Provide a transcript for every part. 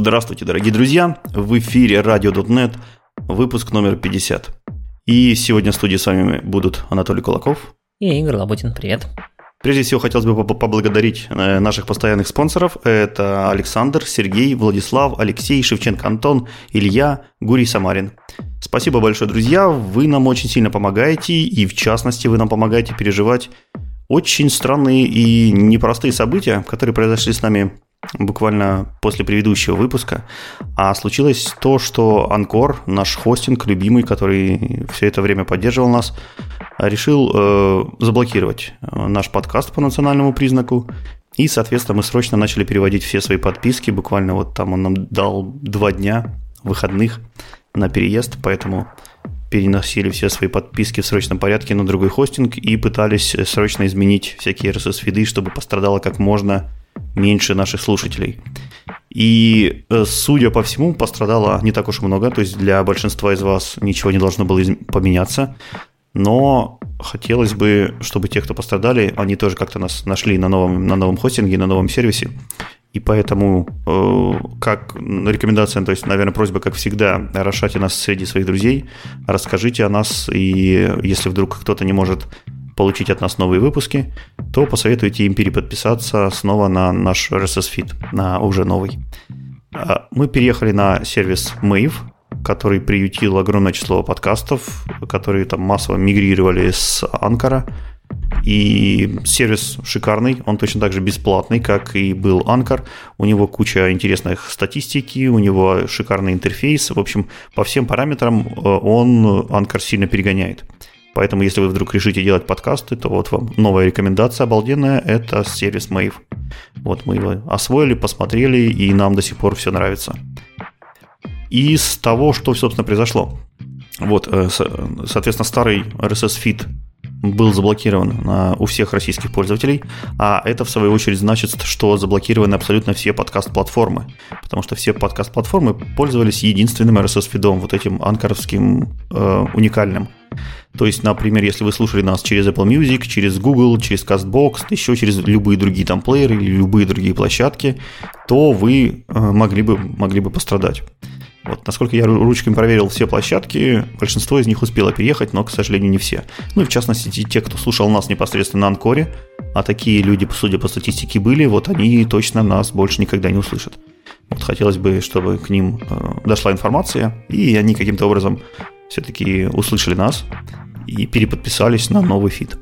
Здравствуйте, дорогие друзья! В эфире Radio.net, выпуск номер 50. И сегодня в студии с вами будут Анатолий Кулаков и Игорь Лоботин. Привет! Прежде всего, хотелось бы поблагодарить э, наших постоянных спонсоров. Это Александр, Сергей, Владислав, Алексей, Шевченко Антон, Илья, Гурий Самарин. Спасибо большое, друзья. Вы нам очень сильно помогаете, и в частности, вы нам помогаете переживать очень странные и непростые события, которые произошли с нами буквально после предыдущего выпуска. А случилось то, что Анкор, наш хостинг любимый, который все это время поддерживал нас, решил э, заблокировать э, наш подкаст по национальному признаку. И, соответственно, мы срочно начали переводить все свои подписки. Буквально вот там он нам дал два дня выходных на переезд, поэтому переносили все свои подписки в срочном порядке на другой хостинг и пытались срочно изменить всякие RSS-фиды, чтобы пострадало как можно меньше наших слушателей. И, э, судя по всему, пострадало не так уж много, то есть для большинства из вас ничего не должно было поменяться. Но хотелось бы, чтобы те, кто пострадали, они тоже как-то нас нашли на новом, на новом хостинге, на новом сервисе. И поэтому, э, как рекомендация, то есть, наверное, просьба, как всегда, расшайте нас среди своих друзей, расскажите о нас, и если вдруг кто-то не может получить от нас новые выпуски, то посоветуйте им переподписаться снова на наш RSS feed, на уже новый. А, мы переехали на сервис Mave, который приютил огромное число подкастов, которые там массово мигрировали с Анкара. И сервис шикарный, он точно так же бесплатный, как и был Анкар. У него куча интересных статистики, у него шикарный интерфейс. В общем, по всем параметрам э, он Анкар сильно перегоняет. Поэтому, если вы вдруг решите делать подкасты, то вот вам новая рекомендация обалденная – это сервис Mave. Вот мы его освоили, посмотрели, и нам до сих пор все нравится. Из того, что, собственно, произошло. Вот, э, соответственно, старый RSS feed был заблокирован на, у всех российских пользователей, а это, в свою очередь, значит, что заблокированы абсолютно все подкаст-платформы, потому что все подкаст-платформы пользовались единственным RSS-фидом, вот этим анкоровским э, уникальным. То есть, например, если вы слушали нас через Apple Music, через Google, через CastBox, еще через любые другие там плееры или любые другие площадки, то вы э, могли бы, могли бы пострадать. Вот, насколько я ручками проверил все площадки, большинство из них успело переехать, но, к сожалению, не все. Ну и в частности, те, кто слушал нас непосредственно на Анкоре, а такие люди, судя по статистике, были, вот они точно нас больше никогда не услышат. Вот хотелось бы, чтобы к ним э, дошла информация, и они каким-то образом все-таки услышали нас и переподписались на новый фид.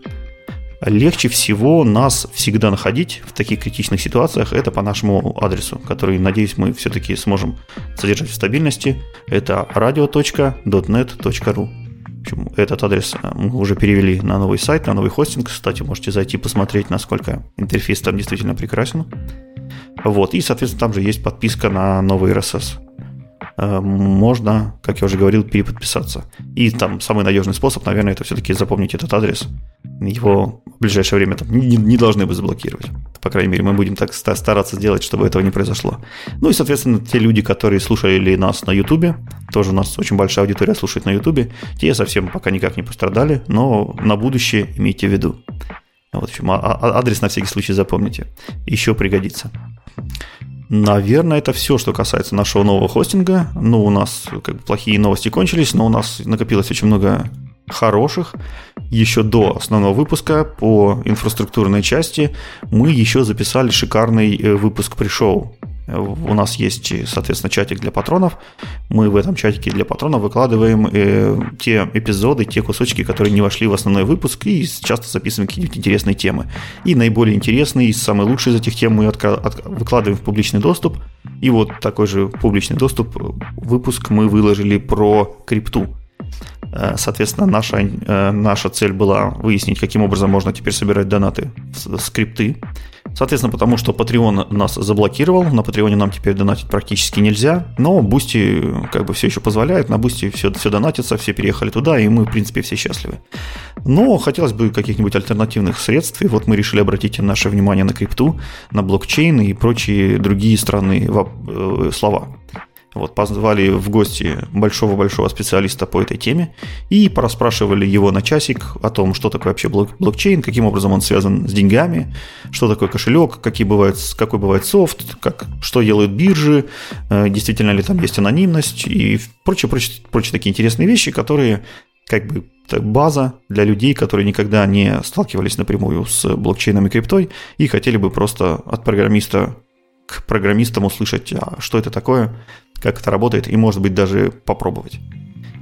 Легче всего нас всегда находить в таких критичных ситуациях это по нашему адресу, который, надеюсь, мы все-таки сможем содержать в стабильности. Это radio.dotnet.ru. Этот адрес э, мы уже перевели на новый сайт, на новый хостинг. Кстати, можете зайти посмотреть, насколько интерфейс там действительно прекрасен. Вот, и, соответственно, там же есть подписка на новый RSS. Э, можно, как я уже говорил, переподписаться. И там самый надежный способ, наверное, это все-таки запомнить этот адрес. Его в ближайшее время там, не, не должны бы заблокировать. По крайней мере, мы будем так стараться сделать, чтобы этого не произошло. Ну и, соответственно, те люди, которые слушали нас на Ютубе, тоже у нас очень большая аудитория слушает на Ютубе, те совсем пока никак не пострадали, но на будущее имейте в виду. Вот, в общем, а, а, адрес на всякий случай запомните. Еще пригодится. Наверное, это все, что касается нашего нового хостинга. Ну, у нас как бы, плохие новости кончились, но у нас накопилось очень много хороших. Еще до основного выпуска по инфраструктурной части мы еще записали шикарный э, выпуск пришел у нас есть, соответственно, чатик для патронов. Мы в этом чатике для патронов выкладываем э, те эпизоды, те кусочки, которые не вошли в основной выпуск, и часто записываем какие-нибудь интересные темы. И наиболее интересные, и самые лучшие из этих тем мы отка- от- выкладываем в публичный доступ. И вот такой же публичный доступ выпуск мы выложили про крипту. Э, соответственно, наша, э, наша цель была выяснить, каким образом можно теперь собирать донаты в скрипты. Соответственно, потому что Patreon нас заблокировал, на Patreon нам теперь донатить практически нельзя, но Boosty как бы все еще позволяет, на Boosty все, все донатится, все переехали туда, и мы, в принципе, все счастливы. Но хотелось бы каких-нибудь альтернативных средств, и вот мы решили обратить наше внимание на крипту, на блокчейн и прочие другие странные э, слова. Вот, позвали в гости большого-большого специалиста по этой теме и пораспрашивали его на часик о том, что такое вообще блок блокчейн, каким образом он связан с деньгами, что такое кошелек, какие бывают, какой бывает софт, как, что делают биржи, э, действительно ли там есть анонимность и прочие, прочие, прочие такие интересные вещи, которые как бы база для людей, которые никогда не сталкивались напрямую с блокчейном и криптой и хотели бы просто от программиста к программистам услышать, а что это такое, как это работает, и, может быть, даже попробовать.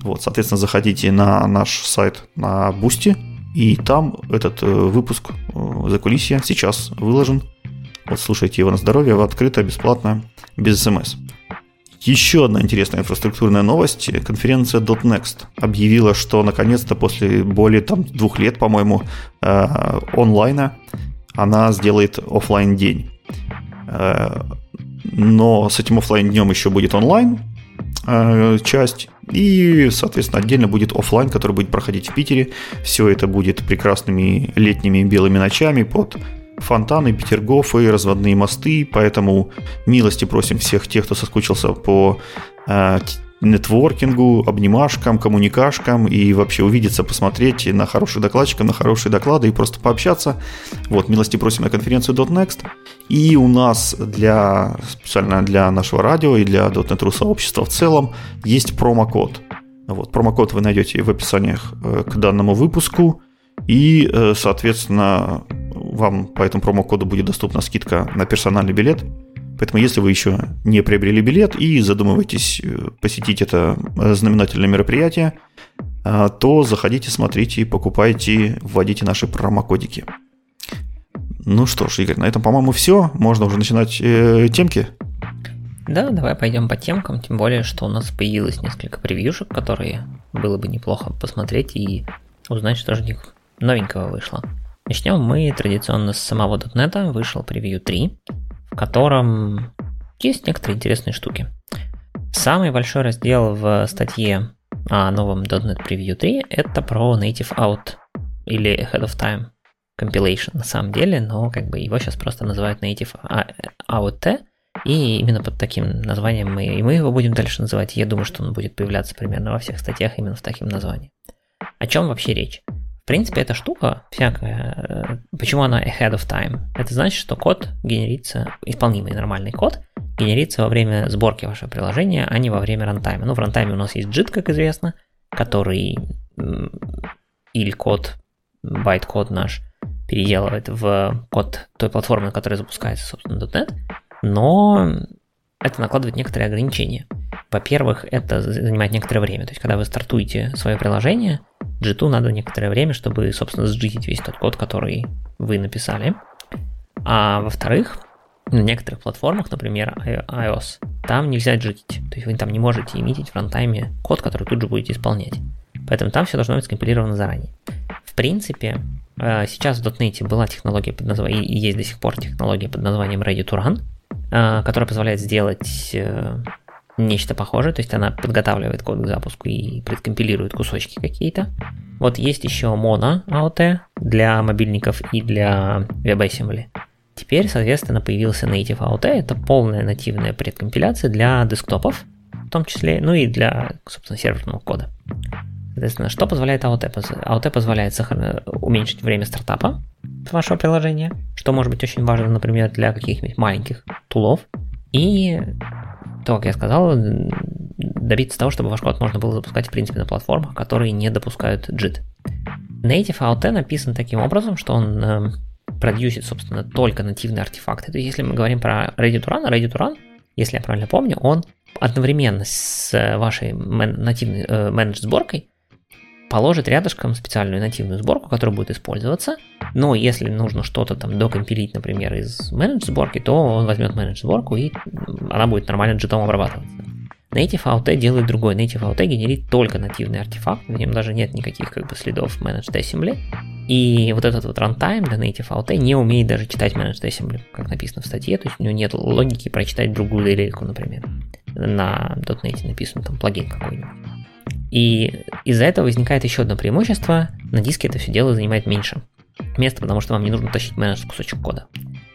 Вот, соответственно, заходите на наш сайт на Boosty, и там этот э, выпуск э, за кулисья сейчас выложен. Вот слушайте его на здоровье, открыто, бесплатно, без смс. Еще одна интересная инфраструктурная новость. Конференция .next объявила, что наконец-то после более там, двух лет, по-моему, э, онлайна она сделает офлайн день но с этим офлайн днем еще будет онлайн э, часть, и, соответственно, отдельно будет офлайн, который будет проходить в Питере. Все это будет прекрасными летними белыми ночами под фонтаны, петергоф и разводные мосты, поэтому милости просим всех тех, кто соскучился по э, нетворкингу, обнимашкам, коммуникашкам и вообще увидеться, посмотреть на хороших докладчиков, на хорошие доклады и просто пообщаться. Вот, милости просим на конференцию .next. И у нас для, специально для нашего радио и для .NET.RU сообщества в целом есть промокод. Вот, промокод вы найдете в описаниях э, к данному выпуску. И, э, соответственно, вам по этому промокоду будет доступна скидка на персональный билет Поэтому если вы еще не приобрели билет и задумываетесь э, посетить это э, знаменательное мероприятие, э, то заходите, смотрите, покупайте, вводите наши промокодики. Ну что ж, Игорь, на этом, по-моему, все. Можно уже начинать э, темки. Да, давай пойдем по темкам, тем более, что у нас появилось несколько превьюшек, которые было бы неплохо посмотреть и узнать, что же у них новенького вышло. Начнем мы традиционно с самого .NET. Вышел превью 3 в котором есть некоторые интересные штуки. Самый большой раздел в статье о новом .NET Preview 3 это про Native Out или Ahead of Time Compilation на самом деле, но как бы его сейчас просто называют Native Out, и именно под таким названием мы, и мы его будем дальше называть. Я думаю, что он будет появляться примерно во всех статьях именно в таким названием. О чем вообще речь? В принципе, эта штука всякая, э, почему она ahead of time? Это значит, что код генерится, исполнимый нормальный код, генерится во время сборки вашего приложения, а не во время runtime а. Ну, в runtime е у нас есть JIT, как известно, который IL-код, байт-код наш переделывает в код той платформы, на которой запускается, собственно, .NET, но это накладывает некоторые ограничения. Во-первых, это занимает некоторое время. То есть, когда вы стартуете свое приложение, G2 надо некоторое время, чтобы, собственно, сжитить весь тот код, который вы написали. А во-вторых, на некоторых платформах, например, iOS, там нельзя джитить. То есть вы там не можете иметь в рантайме код, который тут же будете исполнять. Поэтому там все должно быть скомпилировано заранее. В принципе, э, сейчас в .NET была технология под названием, и есть до сих пор технология под названием Ready to Run, которая позволяет сделать э, нечто похожее, то есть она подготавливает код к запуску и предкомпилирует кусочки какие-то. Вот есть еще Mono AOT для мобильников и для WebAssembly. Теперь, соответственно, появился Native AOT, это полная нативная предкомпиляция для десктопов, в том числе, ну и для, собственно, серверного кода. Соответственно, что позволяет AOT? AOT позволяет уменьшить время стартапа вашего приложения, что может быть очень важно, например, для каких-нибудь маленьких тулов. И то, как я сказал, добиться того, чтобы ваш код можно было запускать в принципе на платформах, которые не допускают JIT. Native AOT написан таким образом, что он э, продюсит, собственно, только нативные артефакты. То есть, если мы говорим про Ready to Run, Ready to Run, если я правильно помню, он одновременно с вашей нативной э, менедж сборкой положит рядышком специальную нативную сборку, которая будет использоваться. Но если нужно что-то там докомпилить, например, из менедж сборки, то он возьмет менедж сборку и она будет нормально джитом обрабатываться. Native AUT делает другой. Native AUT генерит только нативный артефакт, в нем даже нет никаких как бы следов Managed Assembly. И вот этот вот runtime для Native AUT не умеет даже читать Managed Assembly, как написано в статье, то есть у него нет логики прочитать другую лирейку, например. На .NET написан там плагин какой-нибудь. И из-за этого возникает еще одно преимущество. На диске это все дело занимает меньше места, потому что вам не нужно тащить менедж кусочек кода.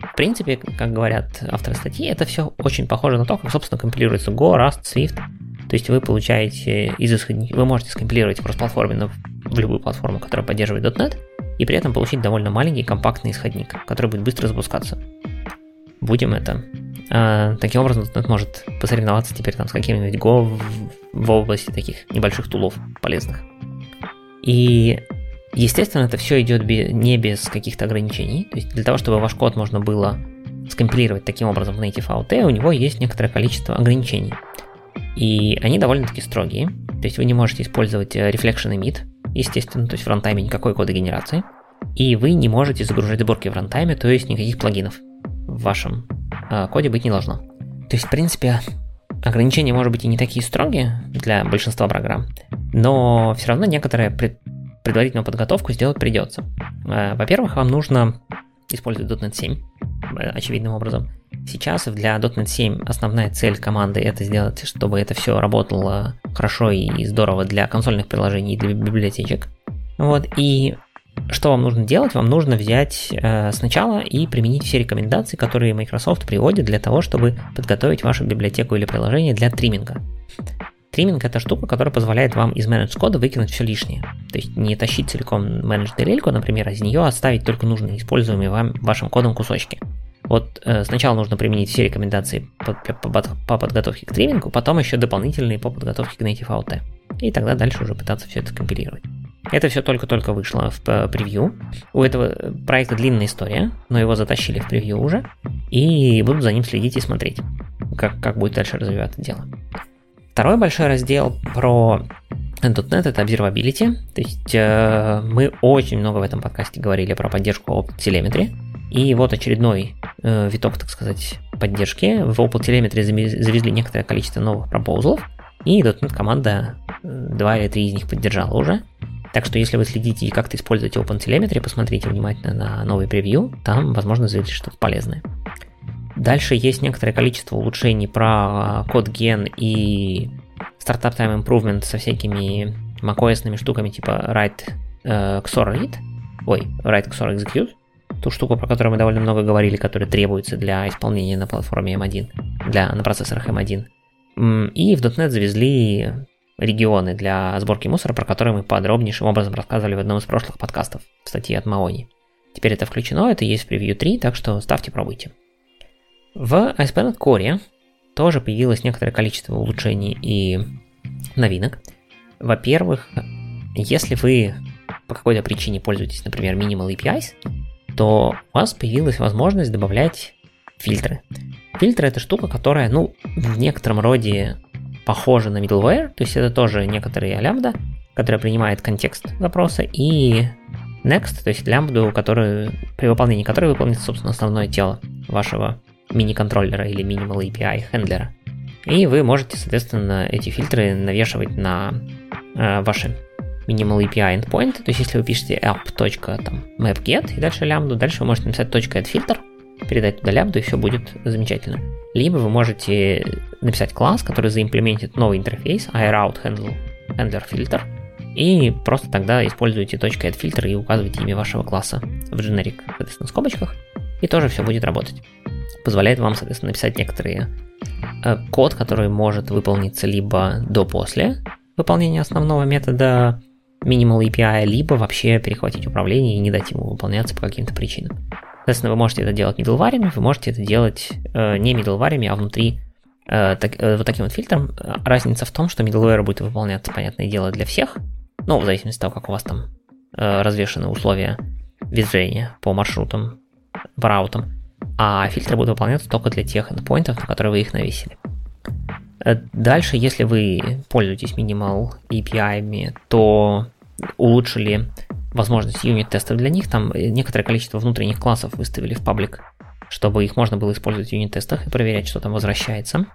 в принципе, как говорят авторы статьи, это все очень похоже на то, как, собственно, компилируется Go, Rust, Swift. То есть вы получаете из исходников, вы можете скомпилировать кросс-платформенно в любую платформу, которая поддерживает .NET, и при этом получить довольно маленький компактный исходник, который будет быстро запускаться. Будем это. А, таким образом, .NET может посоревноваться теперь там с каким-нибудь Go в, в области таких небольших тулов полезных. И Естественно, это все идет не без каких-то ограничений. То есть для того, чтобы ваш код можно было скомпилировать таким образом в Native AUT, у него есть некоторое количество ограничений. И они довольно-таки строгие. То есть вы не можете использовать э, Reflection Emit, естественно, то есть в рантайме никакой кодогенерации. И вы не можете загружать сборки в рантайме, то есть никаких плагинов в вашем э, коде быть не должно. То есть, в принципе, ограничения, может быть, и не такие строгие для большинства программ, но все равно некоторые предварительную подготовку сделать придется. Э, во-первых, вам нужно использовать .NET 7 э, очевидным образом. Сейчас для .NET 7 основная цель команды это сделать, чтобы это все работало хорошо и здорово для консольных приложений и для библиотечек. Вот, и что вам нужно делать? Вам нужно взять э, сначала и применить все рекомендации, которые Microsoft приводит для того, чтобы подготовить вашу библиотеку или приложение для триминга. Триминг это штука, которая позволяет вам из менедж кода выкинуть все лишнее. То есть не тащить целиком менедж DLL, например, а из нее оставить только нужные используемые вам вашим кодом кусочки. Вот э, сначала нужно применить все рекомендации по, по, по подготовке к тримингу, потом еще дополнительные по подготовке к Native AUT. И тогда дальше уже пытаться все это компилировать. Это все только-только вышло в э, превью. У этого проекта длинная история, но его затащили в превью уже. И буду за ним следить и смотреть, как, как будет дальше развиваться дело. Второй большой раздел про .NET это observability. То есть э, мы очень много в этом подкасте говорили про поддержку OpenTelemetry. И вот очередной э, виток, так сказать, поддержки. В OpenTelemetry завезли некоторое количество новых пропозалов. И .NET команда э, два или три из них поддержала уже. Так что если вы следите и как-то используете OpenTelemetry, посмотрите внимательно на новый превью, там, возможно, завезли что-то полезное. Дальше есть некоторое количество улучшений про код ген и стартап time improvement со всякими macOS штуками типа write э, XOR read, ой, write XOR execute, ту штуку, про которую мы довольно много говорили, которая требуется для исполнения на платформе M1, для, на процессорах M1. И в .NET завезли регионы для сборки мусора, про которые мы подробнейшим образом рассказывали в одном из прошлых подкастов в статье от Маони. Теперь это включено, это есть в Preview 3, так что ставьте, пробуйте. В ASP.NET Core тоже появилось некоторое количество улучшений и новинок. Во-первых, если вы по какой-то причине пользуетесь, например, Minimal APIs, то у вас появилась возможность добавлять фильтры. Фильтры это штука, которая, ну, в некотором роде похожа на middleware, то есть это тоже некоторые лямбда, которая принимает контекст запроса, и next, то есть лямбду, которую, при выполнении которой выполнится, собственно, основное тело вашего мини-контроллера или Minimal API хендлера. И вы можете, соответственно, эти фильтры навешивать на э, ваши Minimal API endpoint. То есть, если вы пишете app.mapget и дальше лямбду, дальше вы можете написать .addFilter, передать туда лямбду, и все будет замечательно. Либо вы можете написать класс, который заимплементит новый интерфейс, iRoute handle, и просто тогда используете .addFilter и указываете имя вашего класса в generic, соответственно, скобочках, и тоже все будет работать позволяет вам, соответственно, написать некоторые э, код, который может выполниться либо до-после выполнения основного метода Minimal API, либо вообще перехватить управление и не дать ему выполняться по каким-то причинам. Соответственно, вы можете это делать middleware, вы можете это делать э, не middleware, а внутри э, так, э, вот таким вот фильтром. Разница в том, что middleware будет выполняться, понятное дело, для всех, ну, в зависимости от того, как у вас там э, развешаны условия движения по маршрутам, по раутам а фильтры будут выполняться только для тех endpointов, на которые вы их навесили. Э, дальше, если вы пользуетесь Minimal API, то улучшили возможность юнит-тестов для них. Там некоторое количество внутренних классов выставили в паблик, чтобы их можно было использовать в юнит-тестах и проверять, что там возвращается.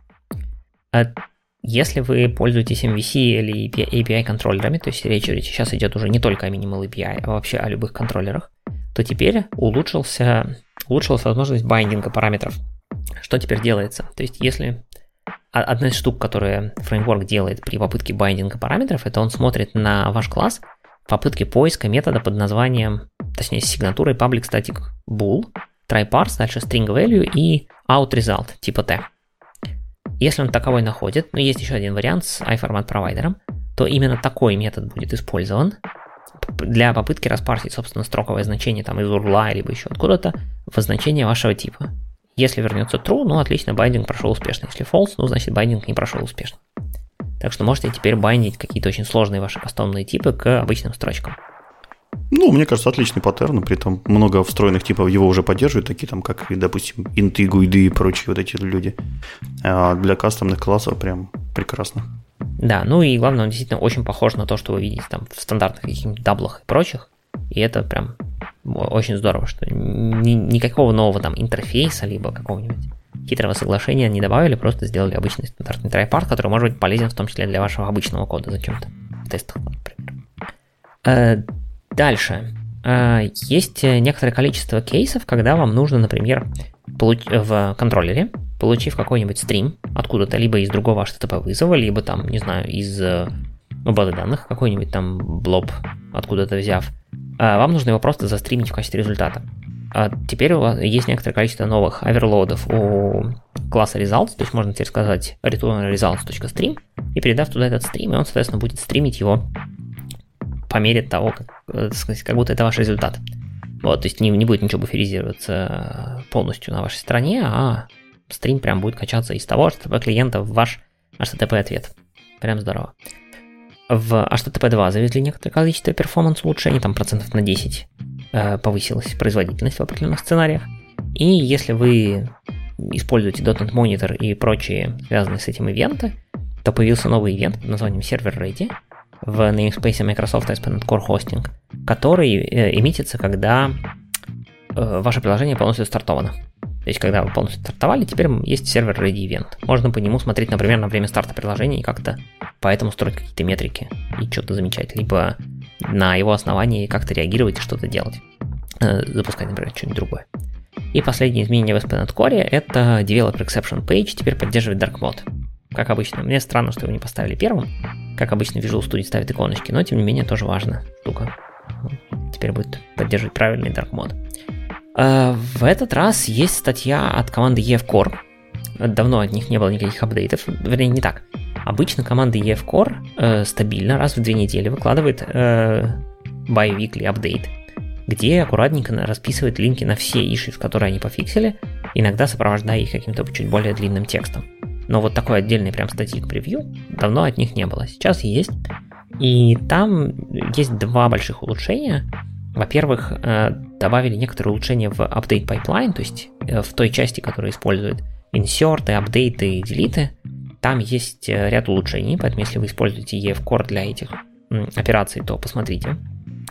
Э, если вы пользуетесь MVC или API контроллерами, то есть речь сейчас идет уже не только о Minimal API, а вообще о любых контроллерах, то теперь улучшился улучшилась возможность байдинга параметров. Что теперь делается? То есть, если одна из штук, которая фреймворк делает при попытке байдинга параметров, это он смотрит на ваш класс в попытке поиска метода под названием, точнее, с сигнатурой public static bool, try parse, дальше string value и out result типа t. Если он таковой находит, но есть еще один вариант с iFormat провайдером, то именно такой метод будет использован для попытки распарсить, собственно, строковое значение там из урла либо еще откуда-то в значение вашего типа. Если вернется true, ну отлично, байдинг прошел успешно. Если false, ну значит байдинг не прошел успешно. Так что можете теперь байндить какие-то очень сложные ваши кастомные типы к обычным строчкам. Ну, мне кажется, отличный паттерн, при этом много встроенных типов его уже поддерживают, такие там, как, допустим, инты, гуиды и прочие вот эти люди. А для кастомных классов прям прекрасно. Да, ну и главное, он действительно очень похож на то, что вы видите там в стандартных каких-нибудь даблах и прочих. И это прям очень здорово, что ни, никакого нового там интерфейса, либо какого-нибудь хитрого соглашения не добавили, просто сделали обычный стандартный трайпарт, который может быть полезен в том числе для вашего обычного кода зачем-то. В тестах, например. Э, дальше. Э, есть некоторое количество кейсов, когда вам нужно, например, в контроллере, получив какой-нибудь стрим откуда-то, либо из другого HTTP вызова, либо там, не знаю, из э, базы данных, какой-нибудь там блоб откуда-то взяв, вам нужно его просто застримить в качестве результата. А теперь у вас есть некоторое количество новых оверлодов у класса results, то есть можно теперь сказать return results.stream и передав туда этот стрим, и он, соответственно, будет стримить его по мере того, как, э, как будто это ваш результат. Вот, то есть не, не будет ничего буферизироваться полностью на вашей стороне, а стрим прям будет качаться из того HTTP клиента в ваш HTTP ответ. Прям здорово. В HTTP 2 завезли некоторое количество перформанс улучшений, там процентов на 10 Э, повысилась производительность в определенных сценариях. И если вы используете .NET Monitor и прочие связанные с этим ивенты, то появился новый ивент под названием Server Ready в namespace Microsoft ASP.NET Core Hosting, который э, когда э, ваше приложение полностью стартовано. То есть, когда вы полностью стартовали, теперь есть сервер Ready Event. Можно по нему смотреть, например, на время старта приложения и как-то по этому строить какие-то метрики и что-то замечать. Либо на его основании как-то реагировать и что-то делать. Э, запускать, например, что-нибудь другое. И последнее изменение в SPNet Core это Developer Exception Page теперь поддерживает Dark Mode. Как обычно. Мне странно, что его не поставили первым. Как обычно Visual Studio ставит иконочки, но тем не менее тоже важная штука. Теперь будет поддерживать правильный Dark Mode. Э, в этот раз есть статья от команды EF. Давно от них не было никаких апдейтов. Вернее, не так. Обычно команда EF э, стабильно раз в две недели выкладывает э, bi-weekly апдейт, где аккуратненько расписывает линки на все issues, которые они пофиксили, иногда сопровождая их каким-то чуть более длинным текстом. Но вот такой отдельный прям статьи к превью давно от них не было. Сейчас есть. И там есть два больших улучшения. Во-первых, э, добавили некоторые улучшения в update pipeline, то есть э, в той части, которая использует инсерты, апдейты и делиты. Там есть э, ряд улучшений, поэтому если вы используете EF Core для этих операций, то посмотрите.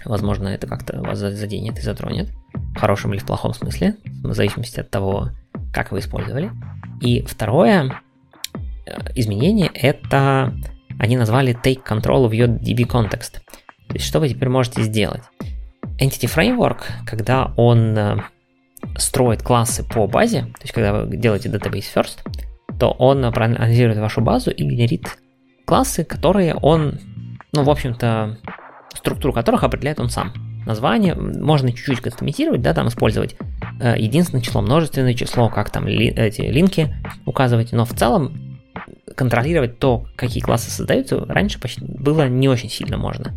Возможно, это как-то вас заденет и затронет. В хорошем или в плохом смысле, в зависимости от того, как вы использовали. И второе изменение это они назвали Take Control of Your DB Context. То есть что вы теперь можете сделать? Entity Framework, когда он э, строит классы по базе, то есть когда вы делаете database first, то он проанализирует вашу базу и генерит классы, которые он, ну, в общем-то, структуру которых определяет он сам. Название можно чуть-чуть кастомизировать, да, там использовать э, единственное число, множественное число, как там ли, эти линки указывать, но в целом контролировать то, какие классы создаются, раньше почти было не очень сильно можно.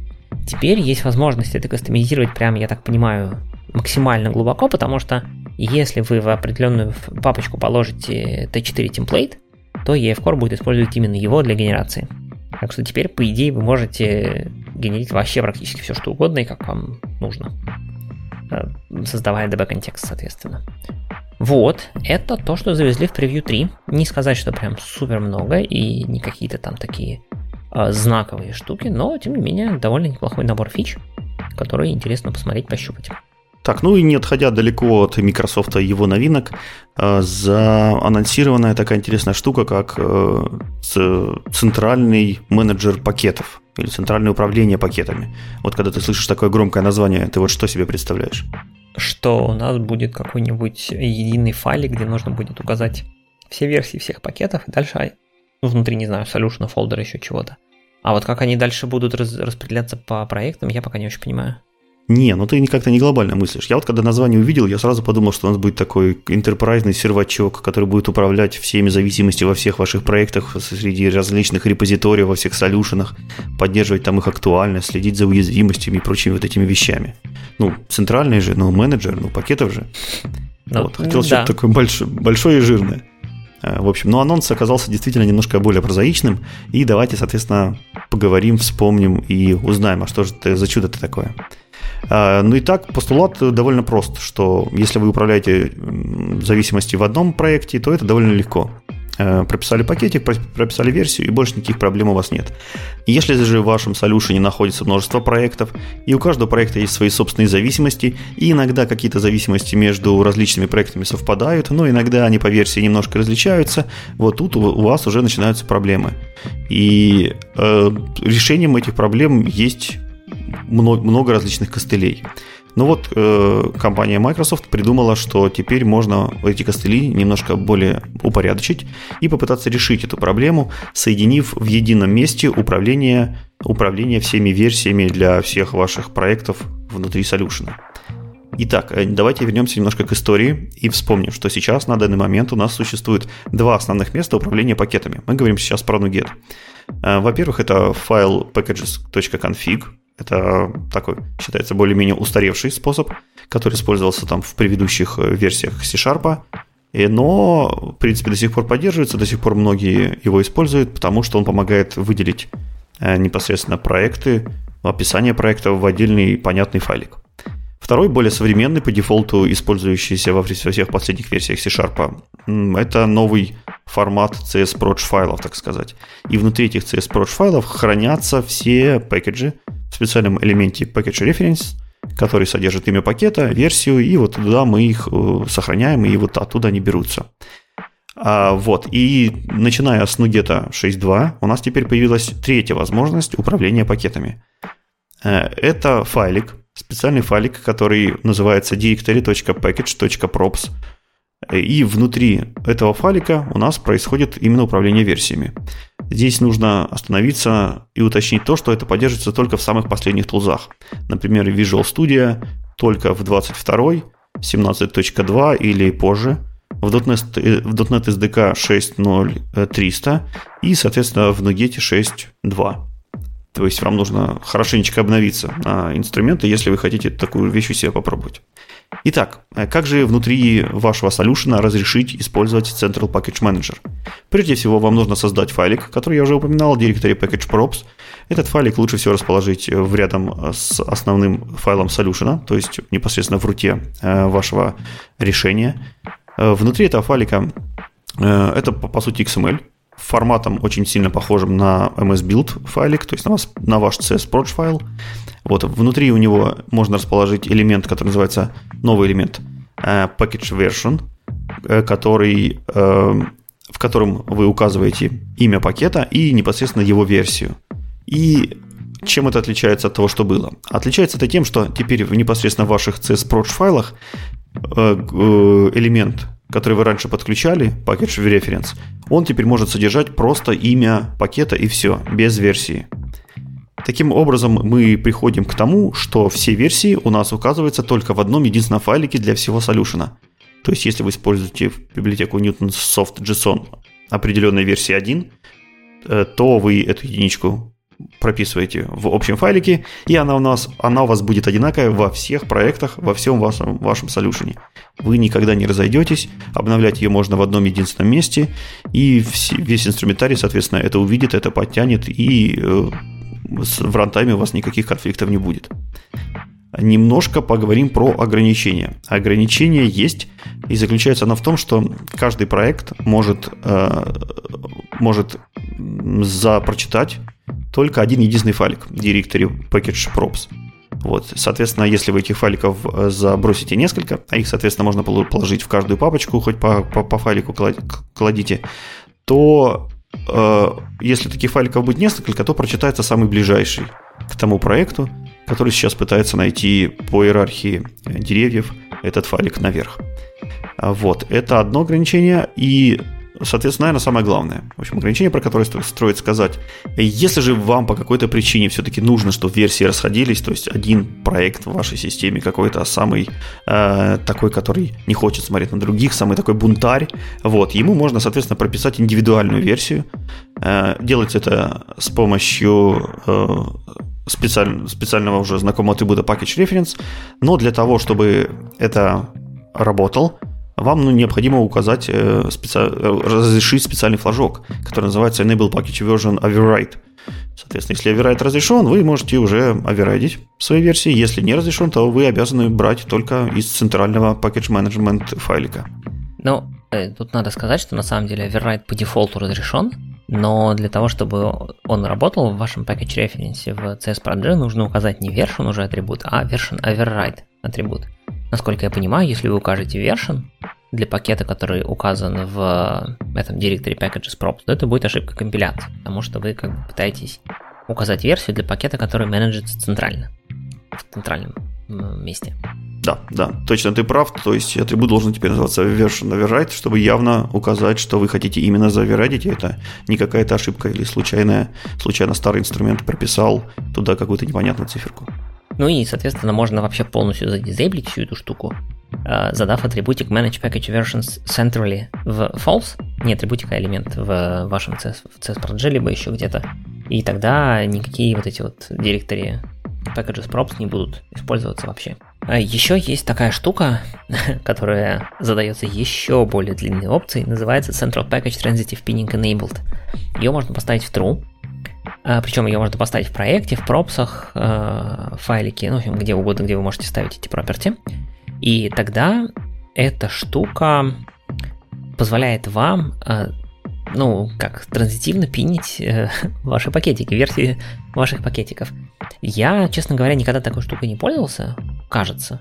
Теперь есть возможность это кастомизировать прям, я так понимаю, максимально глубоко, потому что если вы в определенную папочку положите T4 template, то EF Core будет использовать именно его для генерации. Так что теперь, по идее, вы можете генерить вообще практически все, что угодно и как вам нужно, э, создавая DB-контекст, соответственно. Вот, это то, что завезли в превью 3. Не сказать, что прям супер много и не какие-то там такие знаковые штуки, но, тем не менее, довольно неплохой набор фич, который интересно посмотреть, пощупать. Так, ну и не отходя далеко от Microsoft и его новинок, э, заанонсированная такая интересная штука, как э, центральный менеджер пакетов или центральное управление пакетами. Вот когда ты слышишь такое громкое название, ты вот что себе представляешь? Что у нас будет какой-нибудь единый файлик, где нужно будет указать все версии всех пакетов, и дальше ну, внутри, не знаю, solution, фолдера, еще чего-то. А вот как они дальше будут раз- распределяться по проектам, я пока не очень понимаю. Не, ну ты как-то не глобально мыслишь. Я вот когда название увидел, я сразу подумал, что у нас будет такой интерпрайзный сервачок, который будет управлять всеми зависимостями во всех ваших проектах среди различных репозиториев, во всех солюшенах, поддерживать там их актуальность, следить за уязвимостями и прочими вот этими вещами. Ну, центральный же, ну, менеджер, ну, пакетов же. Ну, вот, хотел да. что-то такое большое, большое и жирное. Э, в общем, но анонс оказался действительно немножко более прозаичным. И давайте, соответственно, поговорим, вспомним и узнаем, а что же это за чудо-то такое. А, ну и так, постулат довольно прост, что если вы управляете зависимости в одном проекте, то это довольно легко. Э, прописали пакетик, прописали версию, и больше никаких проблем у вас нет. Если же в вашем solution находится множество проектов, и у каждого проекта есть свои собственные зависимости, и иногда какие-то зависимости между различными проектами совпадают, но иногда они по версии немножко различаются, вот тут у вас уже начинаются проблемы. И э, решением этих проблем есть много, много различных костылей. Но вот э, компания Microsoft придумала, что теперь можно эти костыли немножко более упорядочить и попытаться решить эту проблему, соединив в едином месте управление, управление всеми версиями для всех ваших проектов внутри Solution. Итак, э, давайте вернемся немножко к истории и вспомним, что сейчас на данный момент у нас существует два основных места управления пакетами. Мы говорим сейчас про NuGet. Э, во-первых, это файл packages.config, это такой, считается, более-менее устаревший способ, который использовался там в предыдущих э, версиях C-Sharp, но, в принципе, до сих пор поддерживается, до сих пор многие его используют, потому что он помогает выделить э, непосредственно проекты, описание проекта в отдельный понятный файлик. Второй, более современный, по дефолту использующийся во всех последних версиях C-Sharp, это новый формат CSProc файлов, так сказать. И внутри этих CSProc файлов хранятся все пакеджи в специальном элементе package reference, который содержит имя пакета, версию, и вот туда мы их э, сохраняем, и вот оттуда они берутся. А, вот, и начиная с NuGet 6.2 у нас теперь появилась третья возможность управления пакетами. Э, это файлик, специальный файлик, который называется directory.package.props. И внутри этого файлика у нас происходит именно управление версиями. Здесь нужно остановиться и уточнить то, что это поддерживается только в самых последних тулзах. Например, Visual Studio только в 22, 17.2 или позже, в .NET, в .NET SDK 6.0.300 и, соответственно, в Nuget 6.2. То есть вам нужно хорошенечко обновиться на инструменты, если вы хотите такую вещь у себя попробовать. Итак, э, как же внутри вашего солюшена разрешить использовать Central Package Manager? Прежде всего, вам нужно создать файлик, который я уже упоминал, Directory Package Props. Этот файлик лучше всего расположить в рядом с основным файлом солюшена, то есть непосредственно в руте э, вашего решения. Э, внутри этого файлика это, по сути, XML, форматом очень сильно похожим на MS Build файлик, то есть на, вас, на ваш CSProc файл. Вот, внутри у него можно расположить элемент, который называется новый элемент uh, package version, uh, который, uh, в котором вы указываете имя пакета и непосредственно его версию. И чем это отличается от того, что было? Отличается это тем, что теперь в непосредственно ваших CSProc файлах элемент, который вы раньше подключали, package reference, он теперь может содержать просто имя пакета и все, без версии. Таким образом, мы приходим к тому, что все версии у нас указываются только в одном единственном файлике для всего солюшена. То есть, если вы используете библиотеку Newton Soft JSON определенной версии 1, э, то вы эту единичку прописываете в общем файлике, и она у, нас, она у вас будет одинаковая во всех проектах, во всем вашем, вашем солюшене. Вы никогда не разойдетесь, обновлять ее можно в одном единственном месте, и весь инструментарий, соответственно, это увидит, это подтянет, и э, в рантайме у вас никаких конфликтов не будет. Немножко поговорим про ограничения. Ограничение есть, и заключается оно в том, что каждый проект может, э, может запрочитать только один единственный файлик directory package props. Вот, соответственно, если вы этих файликов э, забросите несколько, а их, соответственно, можно положить в каждую папочку, хоть по, по, по файлику кладите, то э, если таких файликов будет несколько, то прочитается самый ближайший к тому проекту, который сейчас пытается найти по иерархии деревьев этот файлик наверх. Вот, это одно ограничение, и соответственно, наверное, самое главное. В общем, ограничение, про которое стоит сказать. Если же вам по какой-то причине все-таки нужно, чтобы версии расходились, то есть один проект в вашей системе какой-то самый э, такой, который не хочет смотреть на других, самый такой бунтарь, вот, ему можно, соответственно, прописать индивидуальную версию. Э, делать это с помощью э, специаль, специального уже знакомого атрибута package reference, но для того, чтобы это работал, вам ну, необходимо указать, э, специ... Э, разрешить специальный флажок, который называется Enable Package Version Override. Соответственно, если override разрешен, вы можете уже оверрайдить свои версии. Если не разрешен, то вы обязаны брать только из центрального package management файлика. Ну, э, тут надо сказать, что на самом деле override по дефолту разрешен, но для того, чтобы он работал в вашем package reference в CS нужно указать не version уже атрибут, а version override атрибут. Насколько я понимаю, если вы укажете version для пакета, который указан в этом директоре packages props, то это будет ошибка компиляции, потому что вы как бы пытаетесь указать версию для пакета, который менеджится центрально, в центральном месте. Да, да, точно ты прав. То есть атрибут должен теперь называться version override, чтобы явно указать, что вы хотите именно заверадить. Это не какая-то ошибка или случайная, случайно старый инструмент прописал туда какую-то непонятную циферку. Ну и, соответственно, можно вообще полностью задизейблить всю эту штуку, э, задав атрибутик Manage Package Versions Centrally в false, не атрибутик, а элемент в вашем CS, в CS либо еще где-то. И тогда никакие вот эти вот директории packages props не будут использоваться вообще. А еще есть такая штука, которая задается еще более длинной опцией, называется Central Package Transitive Pinning Enabled. Ее можно поставить в true, Причем ее можно поставить в проекте, в пропсах, э, файлики, ну, в общем, где угодно, где вы можете ставить эти property. И тогда эта штука позволяет вам, э, ну, как транзитивно пинить э, ваши пакетики, версии ваших пакетиков. Я, честно говоря, никогда такой штукой не пользовался, кажется.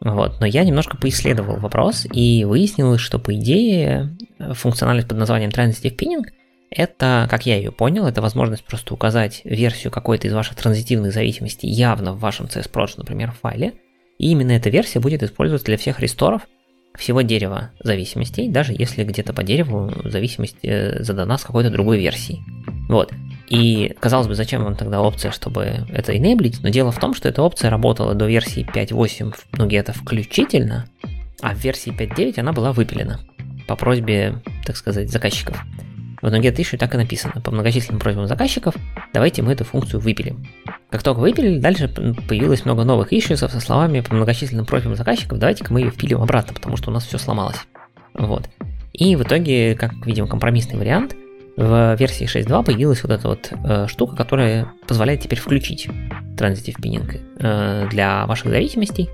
Вот, но я немножко поисследовал вопрос и выяснилось, что по идее функциональность под названием Transitive Pinning – это, как я ее понял, это возможность просто указать версию какой-то из ваших транзитивных зависимостей явно в вашем CSProj, например, файле, и именно эта версия будет использоваться для всех ресторов всего дерева зависимостей, даже если где-то по дереву зависимость э, задана с какой-то другой версией. Вот. И, казалось бы, зачем вам тогда опция, чтобы это enable, но дело в том, что эта опция работала до версии 5.8 ну где-то включительно, а в версии 5.9 она была выпилена по просьбе, так сказать, заказчиков. В Nugget Issue так и написано. По многочисленным просьбам заказчиков давайте мы эту функцию выпилим. Как только выпилили, дальше появилось много новых ишьюсов со словами по многочисленным просьбам заказчиков давайте-ка мы ее впилим обратно, потому что у нас все сломалось. Вот. И в итоге, как видим, компромиссный вариант, в версии 6.2 появилась вот эта вот э, штука, которая позволяет теперь включить транзитив пининг э, для ваших зависимостей.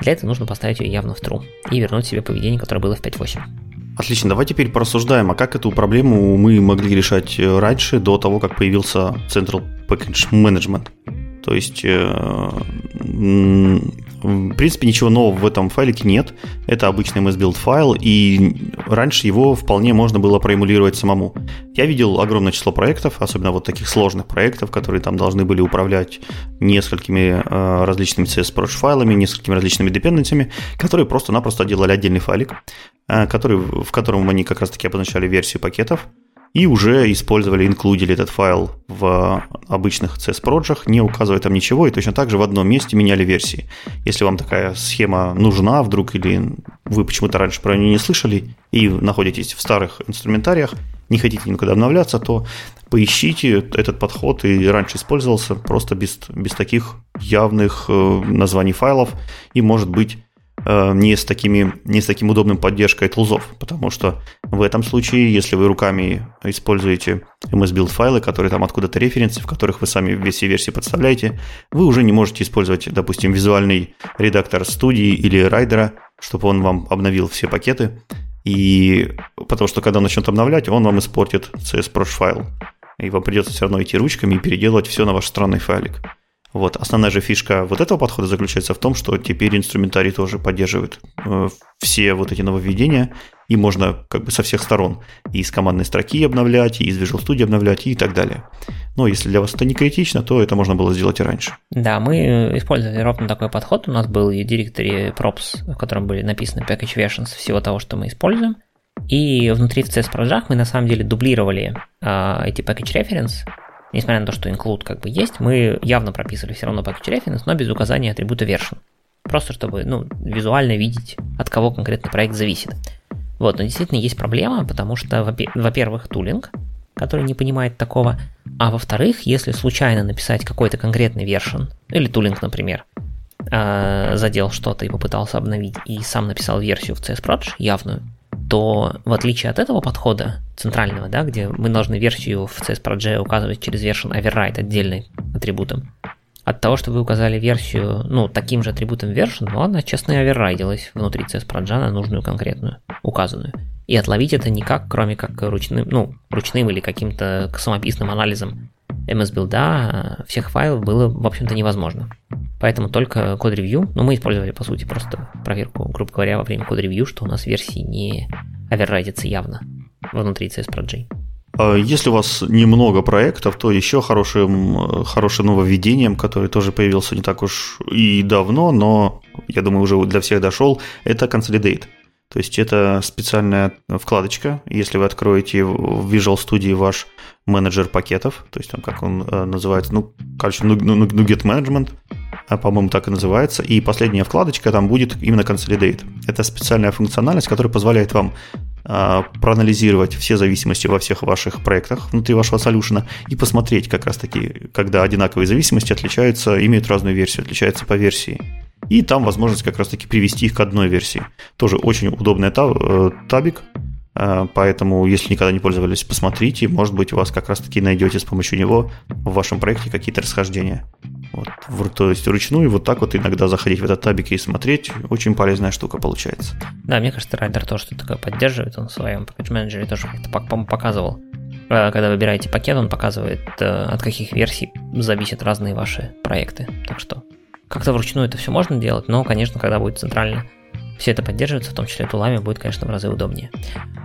Для этого нужно поставить ее явно в true и вернуть себе поведение, которое было в 5.8. Отлично, давай теперь порассуждаем, а как эту проблему мы могли решать э, раньше, до того, как появился Central Package Management. То есть, э, в принципе, ничего нового в этом файлике нет. Это обычный MSBuild файл, и раньше его вполне можно было проэмулировать самому. Я видел огромное число проектов, особенно вот таких сложных проектов, которые там должны были управлять несколькими э, различными CSProj файлами, несколькими различными депенденциями, которые просто-напросто делали отдельный файлик, Э, который, в котором они как раз-таки обозначали версию пакетов, и уже использовали, инклюдили этот файл в обычных CS-проджах, не указывая там ничего, и точно так же в одном месте меняли версии. Если вам такая схема нужна вдруг, или вы почему-то раньше про нее не слышали, и находитесь в старых инструментариях, не хотите никуда обновляться, то поищите этот подход, и раньше использовался просто без, без таких явных э, названий файлов, и может быть не с, такими, не с таким удобным поддержкой тулзов, потому что в этом случае, если вы руками используете MS-build файлы, которые там откуда-то референсы, в которых вы сами все версии подставляете, вы уже не можете использовать, допустим, визуальный редактор студии или райдера, чтобы он вам обновил все пакеты, и потому что когда он начнет обновлять, он вам испортит CSProsh файл, и вам придется все равно идти ручками и переделывать все на ваш странный файлик. Вот. Основная же фишка вот этого подхода заключается в том, что теперь инструментарий тоже поддерживает э, все вот эти нововведения, и можно как бы со всех сторон и из командной строки обновлять, и из Visual Studio обновлять, и так далее. Но если для вас это не критично, то это можно было сделать и раньше. Да, мы использовали ровно такой подход. У нас был и директори props, в котором были написаны package versions всего того, что мы используем. И внутри в CS мы на самом деле дублировали э, эти package reference, несмотря на то, что include как бы есть, мы явно прописывали все равно package reference, но без указания атрибута version. Просто чтобы ну, визуально видеть, от кого конкретно проект зависит. Вот, но действительно есть проблема, потому что, во-первых, тулинг, который не понимает такого, а во-вторых, если случайно написать какой-то конкретный вершин, или тулинг, например, э, задел что-то и попытался обновить, и сам написал версию в CSProj явную, то в отличие от этого подхода центрального, да, где мы должны версию в CSProj указывать через version override отдельным атрибутом, от того, что вы указали версию, ну, таким же атрибутом version, ну, она, честно, оверрайдилась внутри CSProj на нужную конкретную, указанную. И отловить это никак, кроме как ручным, ну, ручным или каким-то самописным анализом MS-билда всех файлов было, в общем-то, невозможно. Поэтому только код-ревью, ну, мы использовали, по сути, просто проверку, грубо говоря, во время код-ревью, что у нас версии не оверрайдятся явно внутри CSProj. А если у вас немного проектов, то еще хорошим, хорошим нововведением, который тоже появился не так уж и давно, но я думаю уже для всех дошел, это Consolidate. То есть это специальная вкладочка, если вы откроете в Visual Studio ваш менеджер пакетов, то есть там как он э, называется, ну, короче, Nuget Management, а, по-моему, так и называется, и последняя вкладочка там будет именно Consolidate. Это специальная функциональность, которая позволяет вам а, проанализировать все зависимости во всех ваших проектах внутри вашего солюшена и посмотреть как раз-таки, когда одинаковые зависимости отличаются, имеют разную версию, отличаются по версии. И там возможность как раз-таки привести их к одной версии. Тоже очень удобный э, табик, э, поэтому если никогда не пользовались, посмотрите, может быть у вас как раз-таки найдете с помощью него в вашем проекте какие-то расхождения. Вот, то есть вручную вот так вот иногда заходить в этот табик и смотреть, очень полезная штука получается. Да, мне кажется, Райдер тоже что-то такое поддерживает, он в своем пакет менеджере тоже как-то показывал. Э, когда выбираете пакет, он показывает, от каких версий зависят разные ваши проекты. Так что как-то вручную это все можно делать, но, конечно, когда будет центрально все это поддерживаться, в том числе тулами, будет, конечно, в разы удобнее.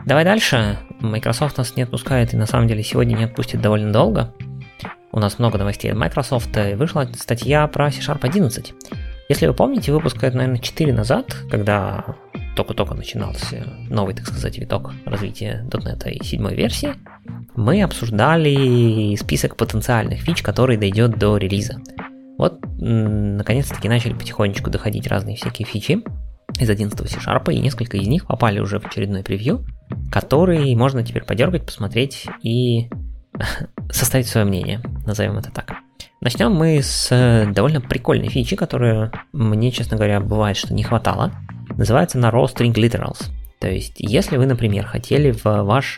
Давай дальше. Microsoft нас не отпускает и на самом деле сегодня не отпустит довольно долго. У нас много новостей от Microsoft. Вышла статья про C-Sharp 11. Если вы помните, выпуск, наверное, 4 назад, когда только-только начинался новый, так сказать, виток развития .NET и седьмой версии, мы обсуждали список потенциальных фич, который дойдет до релиза. Вот, наконец-таки начали потихонечку доходить разные всякие фичи из 11 C-Sharp, и несколько из них попали уже в очередной превью, который можно теперь подергать, посмотреть и составить свое мнение, назовем это так. Начнем мы с довольно прикольной фичи, которую мне, честно говоря, бывает, что не хватало. Называется на raw string literals. То есть, если вы, например, хотели в ваш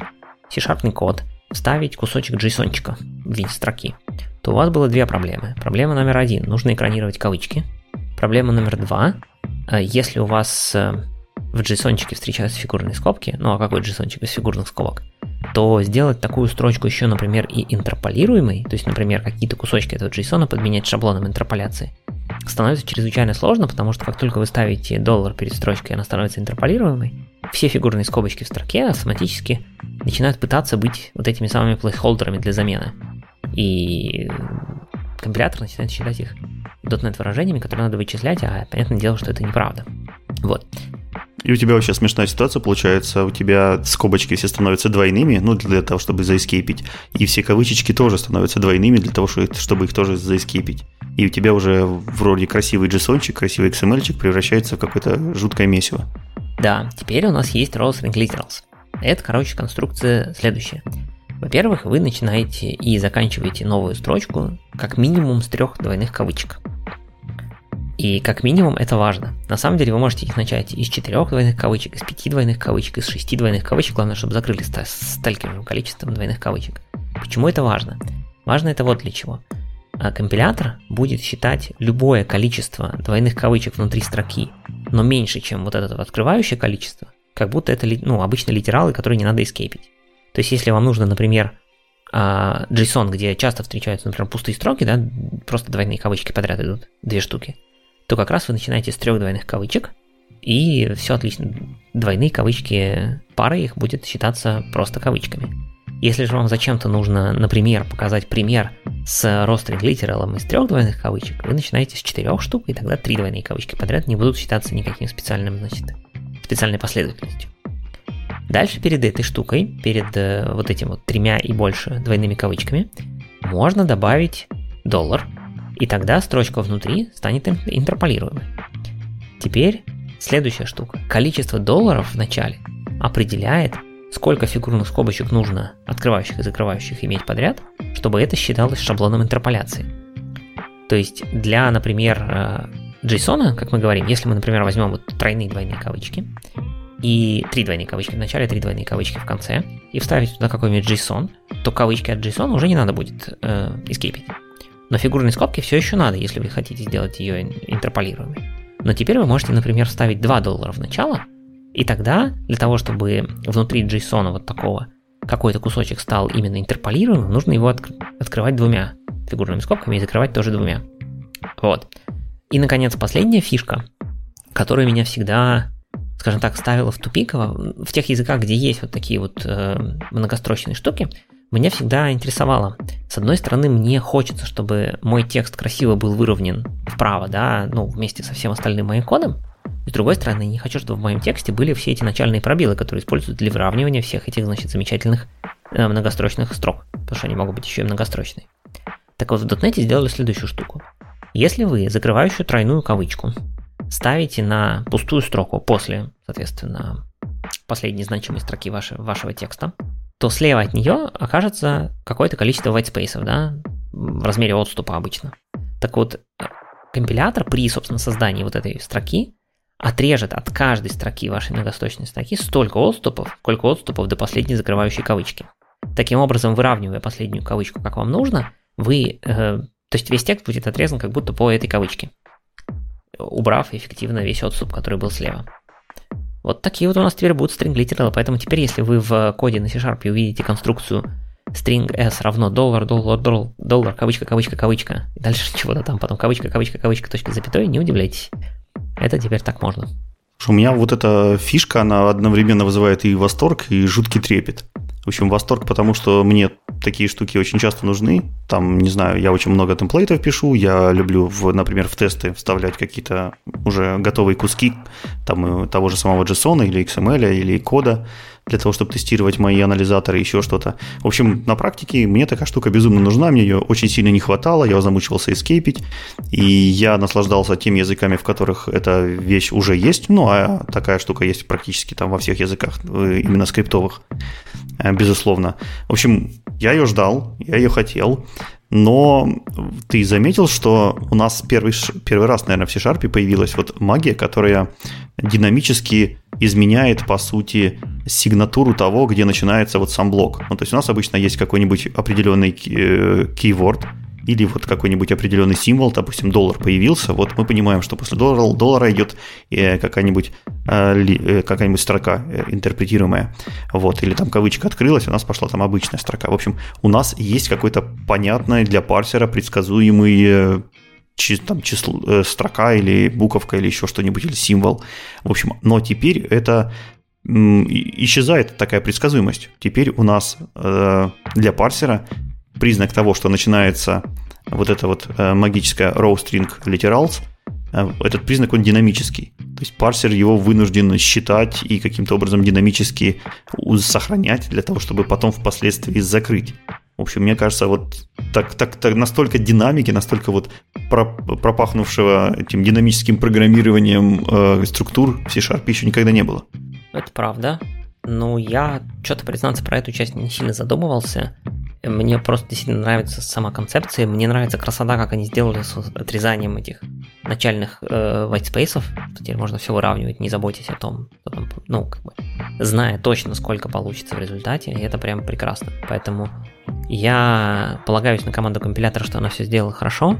C-Sharp код вставить кусочек JSON виде строки, то у вас было две проблемы. Проблема номер один, нужно экранировать кавычки. Проблема номер два, э, если у вас э, в JSON встречаются фигурные скобки, ну а какой JSON из фигурных скобок, то сделать такую строчку еще, например, и интерполируемой, то есть, например, какие-то кусочки этого JSON подменять шаблоном интерполяции, становится чрезвычайно сложно, потому что как только вы ставите доллар перед строчкой, она становится интерполируемой, все фигурные скобочки в строке автоматически начинают пытаться быть вот этими самыми плейхолдерами для замены и компилятор начинает считать их .NET выражениями, которые надо вычислять, а понятное дело, что это неправда. Вот. И у тебя вообще смешная ситуация получается, у тебя скобочки все становятся двойными, ну, для того, чтобы заэскейпить, и все кавычечки тоже становятся двойными для того, чтобы их тоже заэскейпить. И у тебя уже вроде красивый JSON, красивый XML превращается в какое-то жуткое месиво. Да, теперь у нас есть row string literals. Это, короче, конструкция следующая. Во-первых, вы начинаете и заканчиваете новую строчку как минимум с трех двойных кавычек. И как минимум это важно. На самом деле вы можете их начать из четырех двойных кавычек, из пяти двойных кавычек, из шести двойных кавычек. Главное, чтобы закрыли с таким количеством двойных кавычек. Почему это важно? Важно это вот для чего. А компилятор будет считать любое количество двойных кавычек внутри строки, но меньше, чем вот это открывающее количество, как будто это ну, обычные литералы, которые не надо эскейпить. То есть, если вам нужно, например, а, JSON, где часто встречаются, например, пустые строки, да, просто двойные кавычки подряд идут, две штуки, то как раз вы начинаете с трех двойных кавычек, и все отлично. Двойные кавычки, пара их будет считаться просто кавычками. Если же вам зачем-то нужно, например, показать пример с rostring литералом из трех двойных кавычек, вы начинаете с четырех штук, и тогда три двойные кавычки подряд не будут считаться никаким специальным, значит, специальной последовательностью. Дальше перед этой штукой, перед э, вот этим вот тремя и больше двойными кавычками, можно добавить доллар, и тогда строчка внутри станет интерполируемой. Теперь следующая штука. Количество долларов в начале определяет, сколько фигурных скобочек нужно открывающих и закрывающих иметь подряд, чтобы это считалось шаблоном интерполяции. То есть для, например, JSON, э, как мы говорим, если мы, например, возьмем вот тройные двойные кавычки, и три двойные кавычки в начале, три двойные кавычки в конце, и вставить туда какой-нибудь JSON, то кавычки от JSON уже не надо будет э, эскейпить. Но фигурные скобки все еще надо, если вы хотите сделать ее интерполируемой. Но теперь вы можете, например, вставить 2 доллара в начало, и тогда для того, чтобы внутри JSON вот такого какой-то кусочек стал именно интерполируемым, нужно его отк- открывать двумя фигурными скобками и закрывать тоже двумя. Вот. И, наконец, последняя фишка, которая меня всегда скажем так, ставила в тупик, в тех языках, где есть вот такие вот э, многострочные штуки, меня всегда интересовало. С одной стороны, мне хочется, чтобы мой текст красиво был выровнен вправо, да, ну, вместе со всем остальным моим кодом. С другой стороны, не хочу, чтобы в моем тексте были все эти начальные пробелы, которые используют для выравнивания всех этих, значит, замечательных э, многострочных строк, потому что они могут быть еще и многострочные. Так вот, в .NET сделали следующую штуку. Если вы закрывающую тройную кавычку ставите на пустую строку после, соответственно, последней значимой строки вашего, вашего текста, то слева от нее окажется какое-то количество white space, да, в размере отступа обычно. Так вот, компилятор при, собственно, создании вот этой строки отрежет от каждой строки вашей многосточной строки столько отступов, сколько отступов до последней закрывающей кавычки. Таким образом, выравнивая последнюю кавычку, как вам нужно, вы, э, то есть весь текст будет отрезан как будто по этой кавычке убрав эффективно весь отступ, который был слева. Вот такие вот у нас теперь будут literal, поэтому теперь, если вы в коде на C-Sharp увидите конструкцию string s равно доллар, доллар, доллар, доллар, кавычка, кавычка, кавычка, и дальше чего-то там, потом кавычка, кавычка, кавычка, точка запятой, не удивляйтесь. Это теперь так можно. У меня вот эта фишка, она одновременно вызывает и восторг, и жуткий трепет. В общем, восторг, потому что мне такие штуки очень часто нужны. Там, не знаю, я очень много темплейтов пишу, я люблю, в, например, в тесты вставлять какие-то уже готовые куски там, того же самого JSON или XML или кода для того, чтобы тестировать мои анализаторы, еще что-то. В общем, на практике мне такая штука безумно нужна, мне ее очень сильно не хватало, я замучивался эскейпить, и я наслаждался теми языками, в которых эта вещь уже есть, ну, а такая штука есть практически там во всех языках, э, именно скриптовых, э, безусловно. В общем, я ее ждал, я ее хотел, но ты заметил, что у нас первый, первый раз, наверное, в C-Sharp появилась вот магия, которая динамически изменяет, по сути, сигнатуру того, где начинается вот сам блок. Ну, то есть у нас обычно есть какой-нибудь определенный э, keyword, или вот какой-нибудь определенный символ, допустим, доллар появился, вот мы понимаем, что после доллара, доллара идет э, какая-нибудь, э, какая-нибудь строка интерпретируемая, вот, или там кавычка открылась, у нас пошла там обычная строка. В общем, у нас есть какой-то понятный для парсера предсказуемый там число, э, строка или буковка или еще что-нибудь, или символ. В общем, но теперь это исчезает такая предсказуемость. Теперь у нас э, для парсера признак того, что начинается вот эта вот э, магическая row string literals, этот признак он динамический. То есть парсер его вынужден считать и каким-то образом динамически сохранять для того, чтобы потом впоследствии закрыть. В общем, мне кажется, вот так, так, так настолько динамики, настолько вот пропахнувшего этим динамическим программированием э, структур в C-Sharp еще никогда не было. Это правда. Ну, я что-то, признаться, про эту часть не сильно задумывался. Мне просто действительно нравится сама концепция, мне нравится красота, как они сделали с отрезанием этих начальных э, white space. Теперь можно все выравнивать, не заботьтесь о том, потом, ну, как бы, зная точно, сколько получится в результате, и это прям прекрасно. Поэтому я полагаюсь на команду компилятора, что она все сделала хорошо,